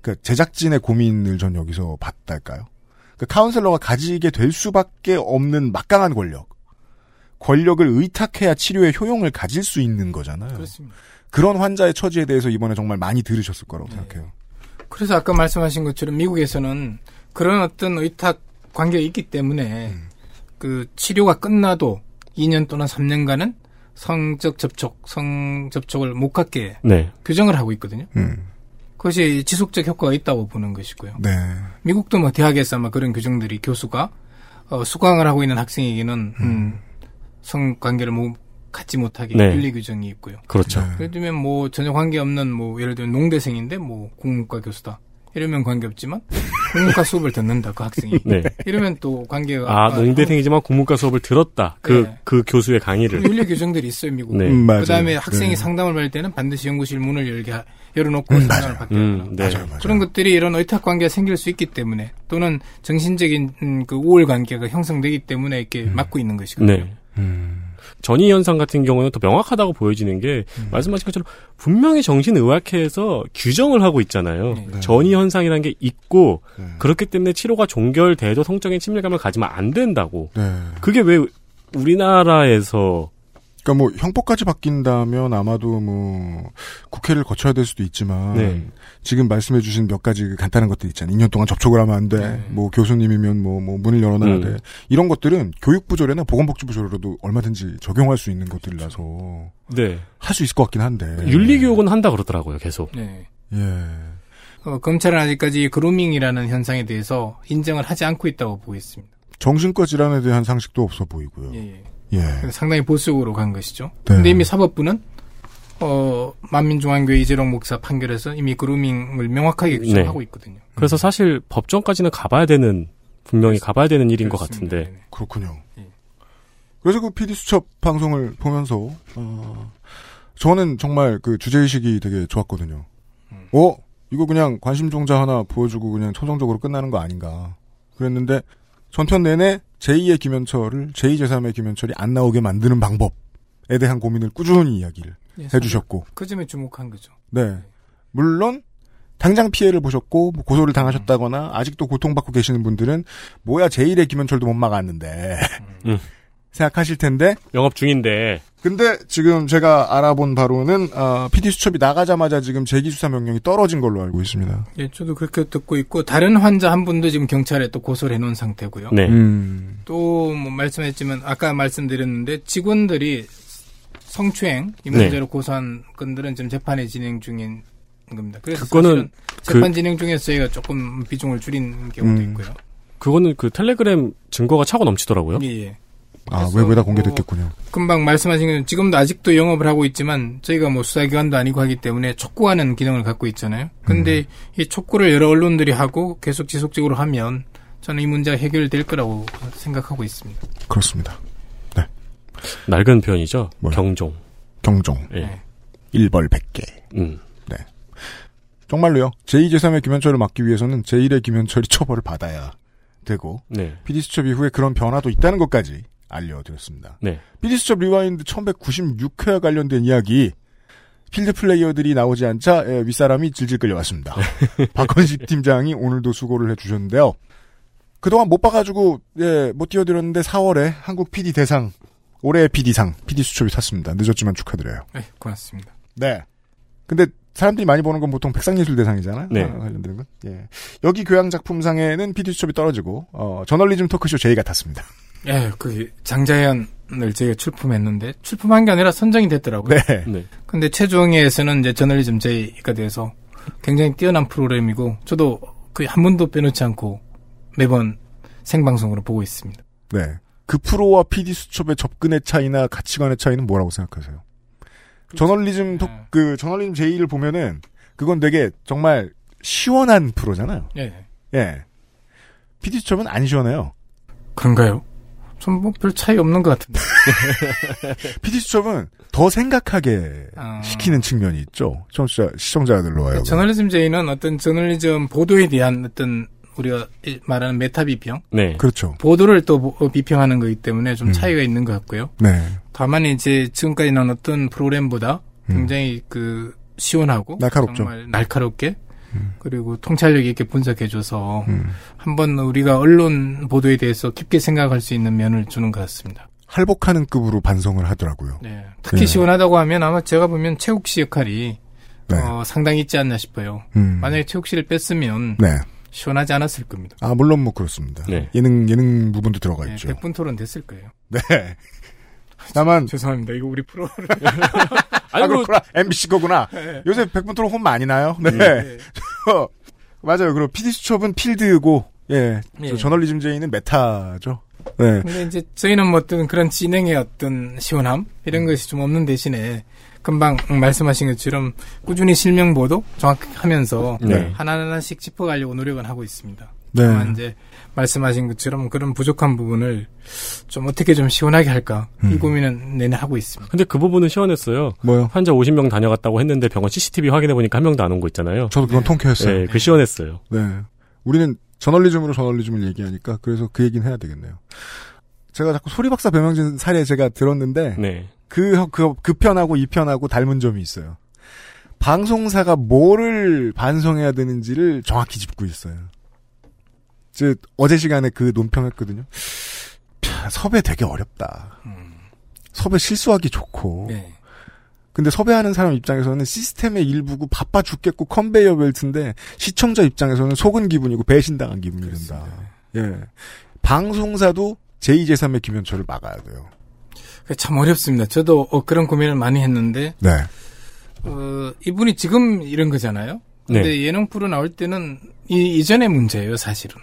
그 제작진의 고민을 전 여기서 봤달까요? 그 카운셀러가 가지게 될 수밖에 없는 막강한 권력. 권력을 의탁해야 치료의 효용을 가질 수 있는 거잖아요. 그렇습니다. 그런 환자의 처지에 대해서 이번에 정말 많이 들으셨을 거라고 네. 생각해요. 그래서 아까 말씀하신 것처럼 미국에서는 그런 어떤 의탁 관계가 있기 때문에 음. 그 치료가 끝나도 2년 또는 3년간은 성적 접촉, 성 접촉을 못 갖게 네. 규정을 하고 있거든요. 음. 그것이 지속적 효과가 있다고 보는 것이고요. 네. 미국도 뭐 대학에서 아마 그런 규정들이 교수가 어, 수강을 하고 있는 학생에게는 음, 성관계를 못 갖지 못하게 네. 윤리 규정이 있고요. 그렇죠. 예를 들면 뭐 전혀 관계 없는 뭐 예를 들면 농대생인데 뭐 국문과 교수다. 이러면 관계 없지만 국문과 수업을 듣는다 그 학생이. 네. 이러면 또 관계가 아, 농대생이지만 국문과 수업을 들었다. 그, 네. 그 교수의 강의를. 윤리 규정들이 있어요 미국. 네. 음, 맞아요. 그다음에 학생이 네. 상담을 받을 때는 반드시 연구실 문을 열게 하- 열어놓고 상담을 받게 음, 하라. 네. 그런 것들이 이런 의탁 관계가 생길 수 있기 때문에 또는 정신적인 음, 그 우월 관계가 형성되기 때문에 이렇게 막고 있는 것이거든요. 네. 전이 현상 같은 경우는 더 명확하다고 보여지는 게 말씀하신 것처럼 분명히 정신의학회에서 규정을 하고 있잖아요. 전이 현상이라는 게 있고 그렇기 때문에 치료가 종결돼도 성적인 친밀감을 가지면 안 된다고. 네. 그게 왜 우리나라에서 그러니까 뭐 형법까지 바뀐다면 아마도 뭐 국회를 거쳐야 될 수도 있지만 네. 지금 말씀해주신 몇 가지 그 간단한 것들 있잖아요. 2년 동안 접촉을 하면 안 돼. 뭐 교수님이면 뭐, 뭐 문을 열어놔야 음. 돼. 이런 것들은 교육부 조례나 보건복지부 조례로도 얼마든지 적용할 수 있는 것들이라서 네. 할 수 있을 것 같긴 한데. 윤리교육은 한다 그러더라고요, 계속. 네. 예. 어, 검찰은 아직까지 그루밍이라는 현상에 대해서 인정을 하지 않고 있다고 보고 있습니다. 정신과 질환에 대한 상식도 없어 보이고요. 예, 예. 예. 그래서 상당히 보수적으로 간 것이죠. 네. 근데 이미 사법부는 어, 만민중앙교회 이재룡 목사 판결에서 이미 그루밍을 명확하게 규정하고 네. 있거든요. 그래서 사실 법정까지는 가봐야 되는 분명히 가봐야 되는 일인 것 같은데. 그렇군요. 그래서 그 PD 수첩 방송을 보면서 어, 저는 정말 그 주제 의식이 되게 좋았거든요. 어? 이거 그냥 관심 종자 하나 보여주고 그냥 초정적으로 끝나는 거 아닌가. 그랬는데 전편 내내 제2의 김현철을 제2, 제3의 김현철이 안 나오게 만드는 방법에 대한 고민을 꾸준히 이야기를 예, 해주셨고 그 점에 주목한 거죠. 네. 물론 당장 피해를 보셨고 뭐 고소를 당하셨다거나 아직도 고통받고 계시는 분들은 뭐야 제1의 김현철도 못 막았는데 음. 생각하실 텐데 영업 중인데. 근데 지금 제가 알아본 바로는 어, PD 수첩이 나가자마자 지금 재기수사 명령이 떨어진 걸로 알고 있습니다. 예, 저도 그렇게 듣고 있고 다른 환자 한 분도 지금 경찰에 또 고소를 해놓은 상태고요. 네. 음. 또뭐 말씀했지만 아까 말씀드렸는데 직원들이 성추행 이 네. 문제로 고소한 건들은 지금 재판이 진행 중인 겁니다. 그래서 그거는 사실은 재판 그- 진행 중에서 저희가 조금 비중을 줄인 경우도 음. 있고요. 그거는 그 텔레그램 증거가 차고 넘치더라고요. 예, 예. 아, 외부에다 공개됐겠군요. 금방 말씀하신 지금도 아직도 영업을 하고 있지만 저희가 뭐 수사기관도 아니고 하기 때문에 촉구하는 기능을 갖고 있잖아요. 근데 음. 이 촉구를 여러 언론들이 하고 계속 지속적으로 하면 저는 이 문제가 해결될 거라고 생각하고 있습니다. 그렇습니다. 낡은 표현이죠. 경종. 경종. 예. 일벌백계. 음. 네. 정말로요. 제2, 제3의 김현철을 막기 위해서는 제1의 김현철이 처벌을 받아야 되고 네. PD수첩 이후에 그런 변화도 있다는 것까지 알려드렸습니다. 네. PD수첩 rewind 1196회와 관련된 이야기 필드 플레이어들이 나오지 않자 예, 윗사람이 질질 끌려왔습니다. 박건식 팀장이 오늘도 수고를 해주셨는데요. 그동안 못 봐가지고 예, 못 띄워드렸는데 4월에 한국 PD 대상 올해의 PD상 PD수첩이 탔습니다. 늦었지만 축하드려요. 네, 고맙습니다. 네. 근데 사람들이 많이 보는 건 보통 백상예술 대상이잖아요. 네. 아, 관련되는 건. 예. 여기 교양 작품상에는 PD수첩이 떨어지고 어, 저널리즘 토크쇼 제의가 탔습니다. 예, 그 장자연을 저희가 출품했는데 출품한 게 아니라 선정이 됐더라고요. 네. 네. 근데 최종에서는 이제 저널리즘 제이가 돼서 굉장히 뛰어난 프로그램이고 저도 거의 한 번도 빼놓지 않고 매번 생방송으로 보고 있습니다. 네. 그 프로와 PD 수첩의 접근의 차이나 가치관의 차이는 뭐라고 생각하세요? 저널리즘 토, 그 저널리즘 제의를 보면은 그건 되게 정말 시원한 프로잖아요. 예. 예. PD 수첩은 안 시원해요. 그런가요? 전뭐별 차이 없는 것 같은데. PD 수첩은 더 생각하게 시키는 측면이 있죠. 청취자 시청자들로 하여금. 저널리즘 J는 어떤 저널리즘 보도에 대한 어떤 우리가 일- 말하는 meta 비평, 네. 그렇죠. 보도를 또 보- 비평하는 거기 때문에 좀 음. 차이가 있는 것 같고요. 네. 다만 이제 지금까지 나온 어떤 프로그램보다 굉장히 그 시원하고 음. 날카롭죠. 정말 날카롭게 그리고 통찰력 있게 분석해줘서 음. 한번 우리가 언론 보도에 대해서 깊게 생각할 수 있는 면을 주는 것 같습니다. 할복하는 급으로 반성을 하더라고요. 네. 특히 예. 시원하다고 하면 아마 제가 보면 최욱 씨 역할이 네. 어, 상당히 있지 않나 싶어요. 음. 만약에 최욱 씨를 뺐으면 네. 시원하지 않았을 겁니다. 아, 물론 뭐 그렇습니다. 네. 예능, 예능 부분도 들어가 네, 있죠. 100분 토론 됐을 거예요. 네. 다만. 죄송합니다. 이거 우리 프로를. 아, 그렇구나. MBC 거구나. 네. 요새 100분 토론 혼 많이 나요? 네. 네. 저, 맞아요. 그리고 PD수첩은 필드고, 예. 저 예. 저널리즘 제이는 메타죠. 네. 근데 이제 저희는 뭐 어떤 그런 진행의 어떤 시원함 이런 것이 좀 없는 대신에 금방 말씀하신 것처럼 꾸준히 실명 보도 정확하면서 네. 하나하나씩 짚어가려고 노력은 하고 있습니다. 네. 다만 이제 말씀하신 것처럼 그런 부족한 부분을 좀 어떻게 좀 시원하게 할까 이 고민은 내내 하고 있습니다. 근데 그 부분은 시원했어요. 뭐요? 환자 50명 다녀갔다고 했는데 병원 CCTV 확인해 보니까 한 명도 안 온 거 있잖아요. 저도 그건 통쾌했어요. 네, 그 시원했어요. 네. 우리는 저널리즘으로 저널리즘을 얘기하니까 그래서 그 얘기는 해야 되겠네요. 제가 자꾸 소리박사 배명진 사례 제가 들었는데 네. 그, 그, 그 편하고 이 편하고 닮은 점이 있어요. 방송사가 뭐를 반성해야 되는지를 정확히 짚고 있어요. 즉, 어제 시간에 그 논평했거든요. 캬, 섭외 되게 어렵다. 섭외 실수하기 좋고. 네. 근데 섭외하는 사람 입장에서는 시스템의 일부고 바빠 죽겠고 컨베이어 벨트인데 시청자 입장에서는 속은 기분이고 배신당한 기분이 든다. 예. 방송사도 제2, 제3의 김현철을 막아야 돼요. 참 어렵습니다. 저도 어, 그런 고민을 많이 했는데 네. 어, 이분이 지금 이런 거잖아요. 근데 네. 예능 프로 나올 때는 이 이전의 문제예요, 사실은.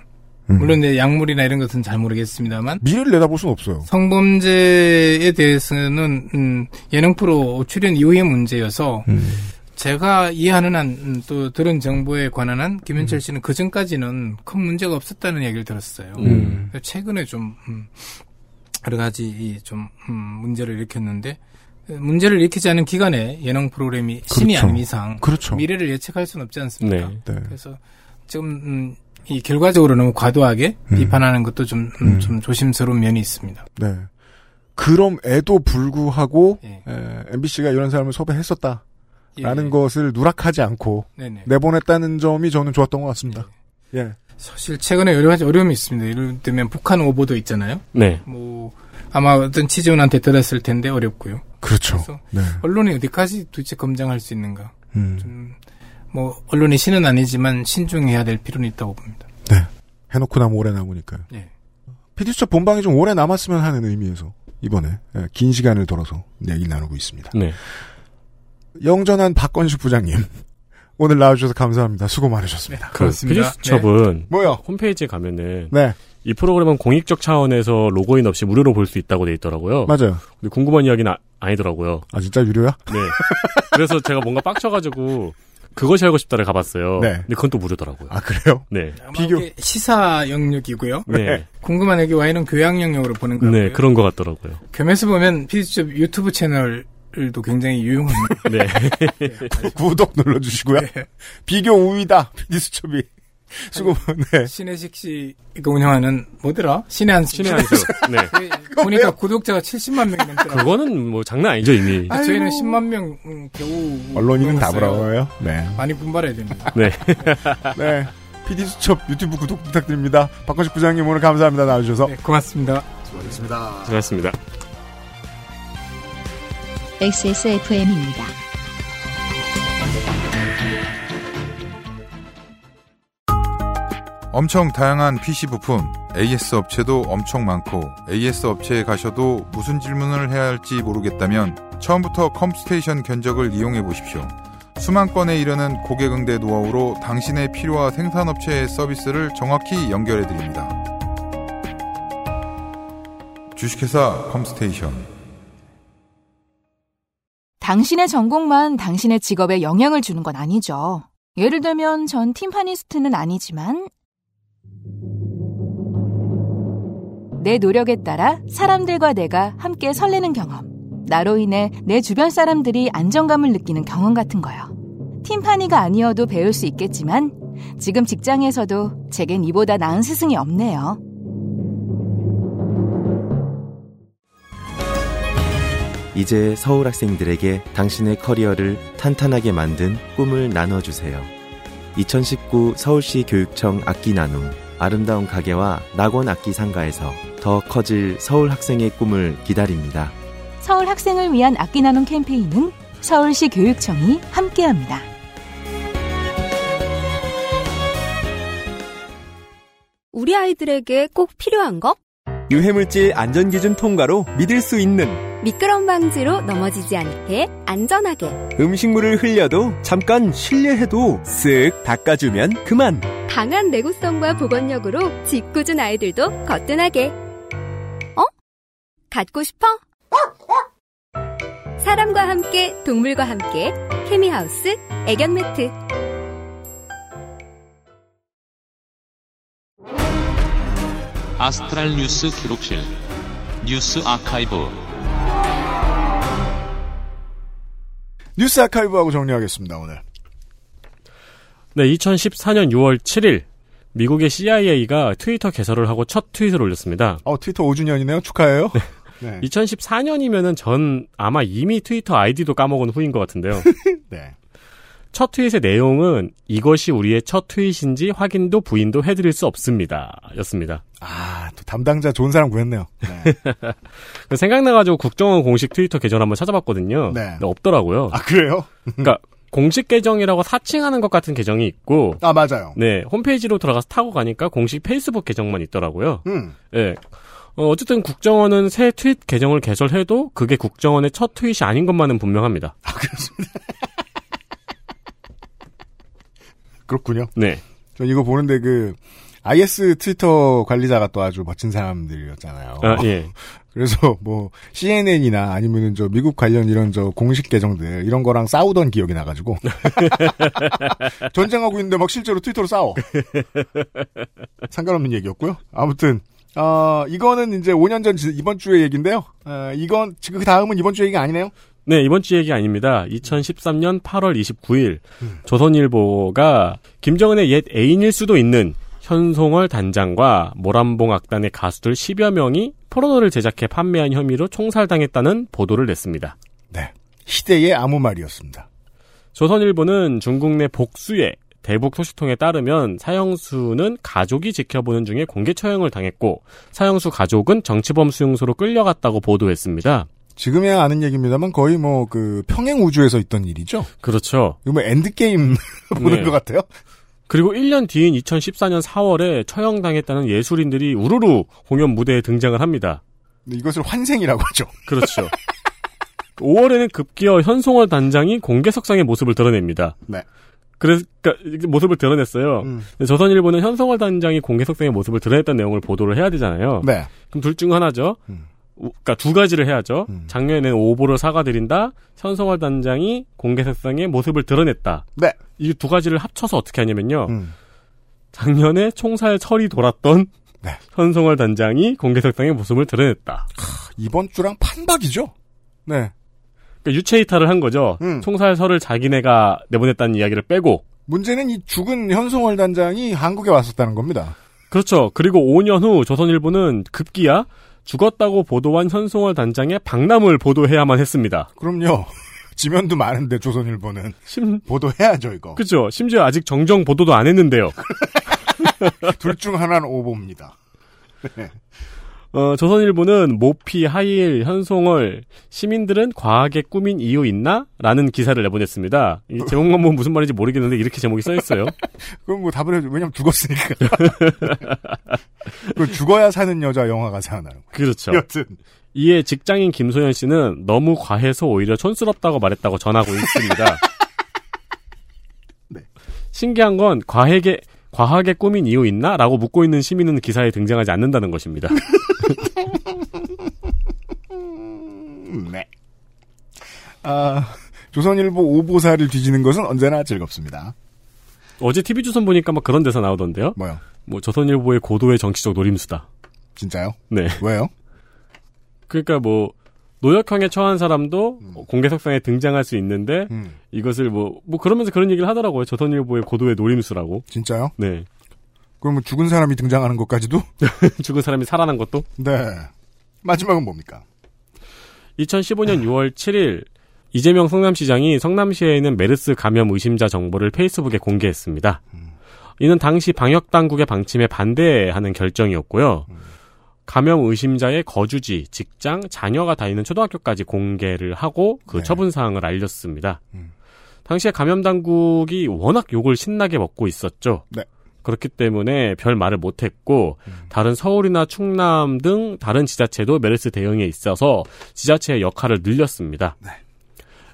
음. 물론 이제 약물이나 이런 것은 잘 모르겠습니다만 미래를 내다볼 수는 없어요. 성범죄에 대해서는 음, 예능 프로 출연 이후의 문제여서 음. 제가 이해하는 한 음, 또 들은 정보에 관한 한 음. 김현철 씨는 그 전까지는 큰 문제가 없었다는 얘기를 들었어요. 음. 최근에 좀 음, 여러 가지 이좀 음, 문제를 일으켰는데 문제를 일으키지 않은 기간에 예능 프로그램이 신이 그렇죠. 아닌 이상 그렇죠. 미래를 예측할 수는 없지 않습니까? 네. 네. 그래서 지금 음, 이 결과적으로 너무 과도하게 음. 비판하는 것도 좀, 음, 음. 좀 조심스러운 면이 있습니다. 네. 그럼에도 불구하고 예. MBC가 이런 사람을 섭외했었다 라는 예. 것을 누락하지 않고 네네. 내보냈다는 점이 저는 좋았던 것 같습니다. 예. 사실 최근에 여러 가지 어려움이 있습니다. 예를 들면 북한 오보도 있잖아요. 네. 뭐 아마 어떤 취재원한테 들었을 텐데 어렵고요. 그렇죠. 그래서 네. 언론이 어디까지 도대체 검증할 수 있는가? 음. 좀, 뭐 언론의 신은 아니지만 신중해야 될 필요는 있다고 봅니다. 네. 해놓고 나면 오래 남으니까요. 예. 피디수첩 본방이 좀 오래 남았으면 하는 의미에서 이번에 예, 긴 시간을 돌아서 얘기를 나누고 있습니다. 네. 영전한 박건식 부장님 오늘 나와주셔서 감사합니다. 수고 많으셨습니다. 그 피디수첩은 뭐요? 홈페이지에 가면은 네. 이 프로그램은 공익적 차원에서 로그인 없이 무료로 볼 수 있다고 돼 있더라고요. 맞아요. 근데 궁금한 이야기는 아, 니더라고요 아 진짜 유료야? 네. 그래서 제가 뭔가 빡쳐가지고 그것이 알고 싶다를 가봤어요. 네. 근데 그건 또 무료더라고요. 아 그래요? 네. 비교 시사 영역이고요. 네. 궁금한 여기 와이는 교양 영역으로 보는 거고요. 네, 그런 것 같더라고요. 겸해서 보면 피디수첩 유튜브 채널 도 굉장히 유용합니다. 네. 구독 눌러주시고요. 비교 우위다 피디수첩이 수고 네. 신혜식 씨가 운영하는 뭐더라? 신의 한 신의 한 수. 네. 보니까 구독자가 70만 명이 넘더라고요. 그거는 뭐 장난 아니죠 이미. 아, 저희는 10만 명 음, 겨우 언론인은 다. 부러워요. 네. 많이 분발해야 됩니다. 네. 네. PD수첩 유튜브 구독 부탁드립니다. 박건식 부장님 오늘 감사합니다. 나와주셔서. 네, 고맙습니다. 수고하셨습니다. 수고하셨습니다. XSFM입니다. 엄청 다양한 PC 부품, AS 업체도 엄청 많고 AS 업체에 가셔도 무슨 질문을 해야 할지 모르겠다면 처음부터 컴스테이션 견적을 이용해 보십시오. 수만 건에 이르는 고객 응대 노하우로 당신의 필요와 생산업체의 서비스를 정확히 연결해 드립니다. 주식회사 컴스테이션 당신의 전공만 당신의 직업에 영향을 주는 건 아니죠. 예를 들면 전 팀파니스트는 아니지만 내 노력에 따라 사람들과 내가 함께 설레는 경험. 나로 인해 내 주변 사람들이 안정감을 느끼는 경험 같은 거요. 팀파니가 아니어도 배울 수 있겠지만 지금 직장에서도 제겐 이보다 나은 스승이 없네요. 이제 서울 학생들에게 당신의 커리어를 탄탄하게 만든 꿈을 나눠주세요. 2019 서울시 교육청 악기 나눔 아름다운 가게와 낙원 악기 상가에서 더 커질 서울 학생의 꿈을 기다립니다. 서울 학생을 위한 악기 나눔 캠페인은 서울시 교육청이 함께합니다. 우리 아이들에게 꼭 필요한 거? 유해물질 안전기준 통과로 믿을 수 있는 미끄럼 방지로 넘어지지 않게 안전하게 음식물을 흘려도 잠깐 실례해도 쓱 닦아주면 그만. 강한 내구성과 보건력으로 짓궂은 아이들도 거뜬하게 어? 갖고 싶어? 사람과 함께 동물과 함께 케미하우스 애견 매트 astral 뉴스 기록실 뉴스 아카이브 뉴스 아카이브하고 정리하겠습니다. 오늘. 네, 2014년 6월 7일 미국의 CIA가 트위터 개설을 하고 첫 tweet을 올렸습니다. 어 트위터 5주년이네요. 축하해요. 네. 2014년이면은 전 아마 이미 트위터 아이디도 까먹은 후인 것 같은데요. 네. 첫 트윗의 내용은 이것이 우리의 첫 tweet인지 확인도 부인도 해드릴 수 없습니다. 였습니다. 아, 또 담당자 좋은 사람 구했네요. 네. 생각나가지고 국정원 공식 트위터 계정 한번 찾아봤거든요. 네. 없더라고요. 아, 그래요? 그러니까 공식 계정이라고 사칭하는 것 같은 계정이 있고 아, 맞아요. 네, 홈페이지로 들어가서 타고 가니까 공식 페이스북 계정만 있더라고요. 음. 네. 어, 어쨌든 국정원은 새 트윗 계정을 개설해도 그게 국정원의 첫 트윗이 아닌 것만은 분명합니다. 그렇군요. 네. 전 이거 보는데 그 IS 트위터 관리자가 또 아주 멋진 사람들이었잖아요. 아, 예. 그래서 뭐 CNN이나 아니면은 저 미국 관련 이런 저 공식 계정들 이런 거랑 싸우던 기억이 나가지고 전쟁하고 있는데 막 실제로 트위터로 싸워. 상관없는 얘기였고요. 아무튼 어 이거는 이제 5년 전 지- 이번 주의 얘기인데요. 어, 이건 지금 그 다음은 이번 주 얘기가 아니네요. 네, 이번 주 얘기 아닙니다. 2013년 8월 29일 조선일보가 김정은의 옛 애인일 수도 있는 현송월 단장과 모란봉 악단의 가수들 10여 명이 포르노를 제작해 판매한 혐의로 총살당했다는 보도를 냈습니다. 네. 희대의 아무 말이었습니다. 조선일보는 중국 내 복수의 대북 소식통에 따르면 사형수는 가족이 지켜보는 중에 공개 처형을 당했고 사형수 가족은 정치범 수용소로 끌려갔다고 보도했습니다. 지금이야 아는 얘기입니다만 거의 뭐 그 평행 우주에서 있던 일이죠. 그렇죠. 이거 뭐 엔드 게임 보는 네. 것 같아요. 그리고 1년 뒤인 2014년 4월에 처형당했다는 예술인들이 우르르 공연 무대에 등장을 합니다. 이것을 환생이라고 하죠. 그렇죠. 5월에는 급기어 현송월 단장이 공개석상의 모습을 드러냅니다. 네. 그래서 그러니까 모습을 드러냈어요. 음. 조선일보는 현송월 단장이 공개석상의 모습을 드러냈던 내용을 보도를 해야 되잖아요. 네. 그럼 둘 중 하나죠. 우- 그러니까 두 가지를 해야죠. 작년에는 오보를 사과드린다. 현송월 단장이 공개석상의 모습을 드러냈다. 네. 이 두 가지를 합쳐서 어떻게 하냐면요. 음. 작년에 총살 철이 돌았던 네. 현송월 단장이 공개석상의 모습을 드러냈다. 이번 주랑 판박이죠. 네. 그러니까 유체 이탈을 한 거죠. 총살설을 자기네가 내보냈다는 이야기를 빼고. 문제는 이 죽은 현송월 단장이 한국에 왔었다는 겁니다. 그렇죠. 그리고 5년 후 조선일보는 급기야 죽었다고 보도한 현송월 단장의 박람을 보도해야만 했습니다. 그럼요. 지면도 많은데 조선일보는 보도해야죠 이거. 그렇죠. 심지어 아직 정정 보도도 안 했는데요. 둘 중 하나는 오보입니다. 네. 어, 조선일보는 모피, 하일, 현송월, 시민들은 과학에 꾸민 이유 있나? 라는 기사를 내보냈습니다. 이 제목만 보면 무슨 말인지 모르겠는데 이렇게 제목이 써있어요. 그럼 뭐 답을 해줘. 왜냐면 죽었으니까. 그 죽어야 사는 여자 영화가 생각나는 거예요. 그렇죠. 여튼. 이에 직장인 김소연 씨는 너무 과해서 오히려 촌스럽다고 말했다고 전하고 있습니다. 신기한 건 과하게 과하게 꾸민 이유 있나? 라고 묻고 있는 시민은 기사에 등장하지 않는다는 것입니다. 네. 아, 조선일보 오보사를 뒤지는 것은 언제나 즐겁습니다. 어제 TV조선 보니까 막 그런 데서 나오던데요? 뭐요? 뭐 조선일보의 고도의 정치적 노림수다. 진짜요? 네. 왜요? 그러니까 뭐 노역형에 처한 사람도 공개석상에 등장할 수 있는데 음. 이것을 뭐뭐 그러면서 그런 얘기를 하더라고요. 조선일보의 고도의 노림수라고. 진짜요? 네. 그러면 죽은 사람이 등장하는 것까지도? 죽은 사람이 살아난 것도? 네. 마지막은 뭡니까? 2015년 6월 7일 이재명 성남시장이 성남시에 있는 메르스 감염 의심자 정보를 페이스북에 공개했습니다. 이는 당시 방역 당국의 방침에 반대하는 결정이었고요. 감염 의심자의 거주지, 직장, 자녀가 다니는 초등학교까지 공개를 하고 그 처분 사항을 알렸습니다. 당시에 감염 당국이 워낙 욕을 신나게 먹고 있었죠. 네. 그렇기 때문에 별 말을 못했고 다른 서울이나 충남 등 다른 지자체도 메르스 대응에 있어서 지자체의 역할을 늘렸습니다.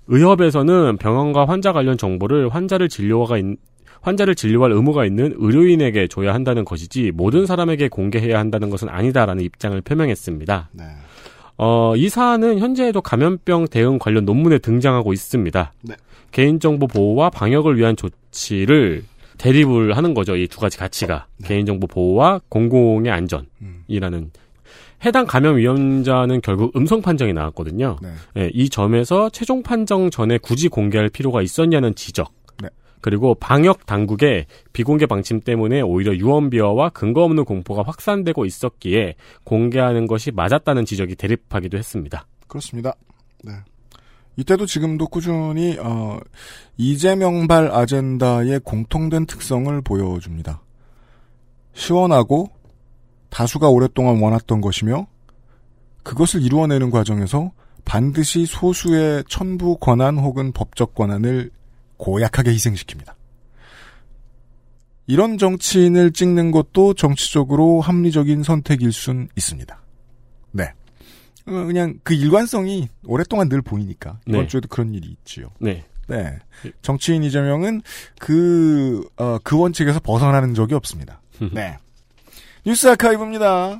의협에서는 병원과 환자 관련 정보를 환자를 진료가 있, 환자를 진료할 의무가 있는 의료인에게 줘야 한다는 것이지 모든 사람에게 공개해야 한다는 것은 아니다라는 입장을 표명했습니다. 어, 이 사안은 현재에도 감염병 대응 관련 논문에 등장하고 있습니다. 네. 개인정보 보호와 방역을 위한 조치를 대립을 하는 거죠. 이 두 가지 가치가. 개인정보 보호와 공공의 안전이라는. 해당 감염 위험자는 결국 음성 판정이 나왔거든요. 예, 이 점에서 최종 판정 전에 굳이 공개할 필요가 있었냐는 지적. 네. 그리고 방역 당국의 비공개 방침 때문에 오히려 유언비어와 근거 없는 공포가 확산되고 있었기에 공개하는 것이 맞았다는 지적이 대립하기도 했습니다. 그렇습니다. 네. 이때도 지금도 꾸준히 어, 이재명발 아젠다의 공통된 특성을 보여줍니다. 시원하고 다수가 오랫동안 원했던 것이며 그것을 이루어내는 과정에서 반드시 소수의 천부 권한 혹은 법적 권한을 고약하게 희생시킵니다. 이런 정치인을 찍는 것도 정치적으로 합리적인 선택일 순 있습니다. 네. 어, 그냥 그 일관성이 오랫동안 늘 보이니까 이번 네. 주에도 그런 일이 있지요. 네. 네. 정치인 이재명은 그, 어, 그 원칙에서 벗어나는 적이 없습니다. 네. 뉴스 아카이브입니다.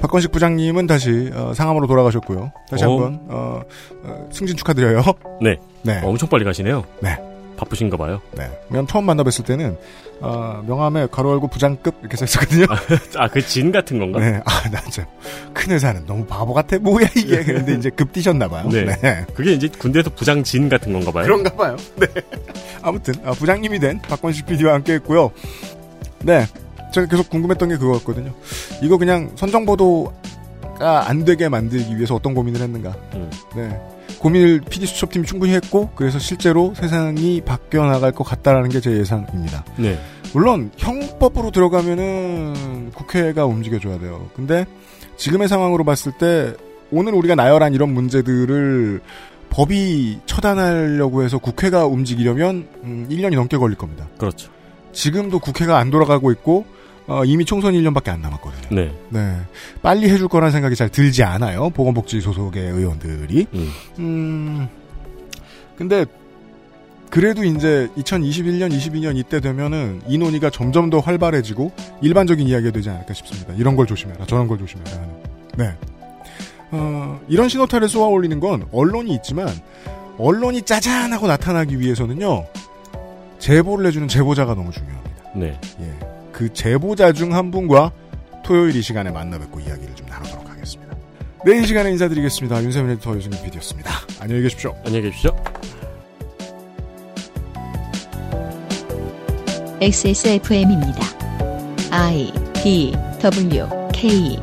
박건식 부장님은 다시 어, 상암으로 돌아가셨고요. 다시 어. 한번 어, 어, 승진 축하드려요. 네. 네. 엄청 빨리 가시네요. 네. 바쁘신가 봐요. 네. 왜냐면 처음 만나뵀을 때는 어, 명함에 가로 열고 부장급 이렇게 써 있었거든요. 아, 그 진 같은 건가? 네. 아, 나 진짜 큰 회사는 너무 바보 같아. 뭐야 이게. 근데 이제 급 뛰셨나 봐요. 네. 그게 이제 군대에서 부장 진 같은 건가 봐요. 그런가 봐요. 네. 아무튼 아, 부장님이 된 박건식 PD와 함께 했고요. 네. 제가 계속 궁금했던 게 그거였거든요. 이거 그냥 선정보도가 안 되게 만들기 위해서 어떤 고민을 했는가. 음. 네. 고민을 PD 수첩팀이 충분히 했고 그래서 실제로 세상이 바뀌어 나갈 것 같다라는 게 제 예상입니다. 네. 물론 형법으로 들어가면은 국회가 움직여줘야 돼요. 근데 지금의 상황으로 봤을 때 오늘 우리가 나열한 이런 문제들을 법이 처단하려고 해서 국회가 움직이려면 음, 1년이 넘게 걸릴 겁니다. 그렇죠. 지금도 국회가 안 돌아가고 있고 어, 이미 총선 1년밖에 안 남았거든요. 네. 네. 빨리 해줄 거라는 생각이 잘 들지 않아요. 보건복지 소속의 의원들이. 음. 근데 그래도 이제 2021년, 22년 이때 되면은 이 논의가 점점 더 활발해지고 일반적인 이야기가 되지 않을까 싶습니다. 이런 걸 조심해라, 저런 걸 조심해라 하는. 네. 어, 이런 신호탄을 쏘아 올리는 건 언론이 있지만 언론이 짜잔하고 나타나기 위해서는요. 제보를 해주는 제보자가 너무 중요합니다. 네. 예. 그 제보자 중 한 분과 토요일 이 시간에 만나 뵙고 이야기를 좀 나누도록 하겠습니다. 내일 시간에 인사드리겠습니다. 윤세민 에디터 유승민 PD였습니다. 안녕히 계십시오. 안녕히 계십시오. XSFM입니다. I D W K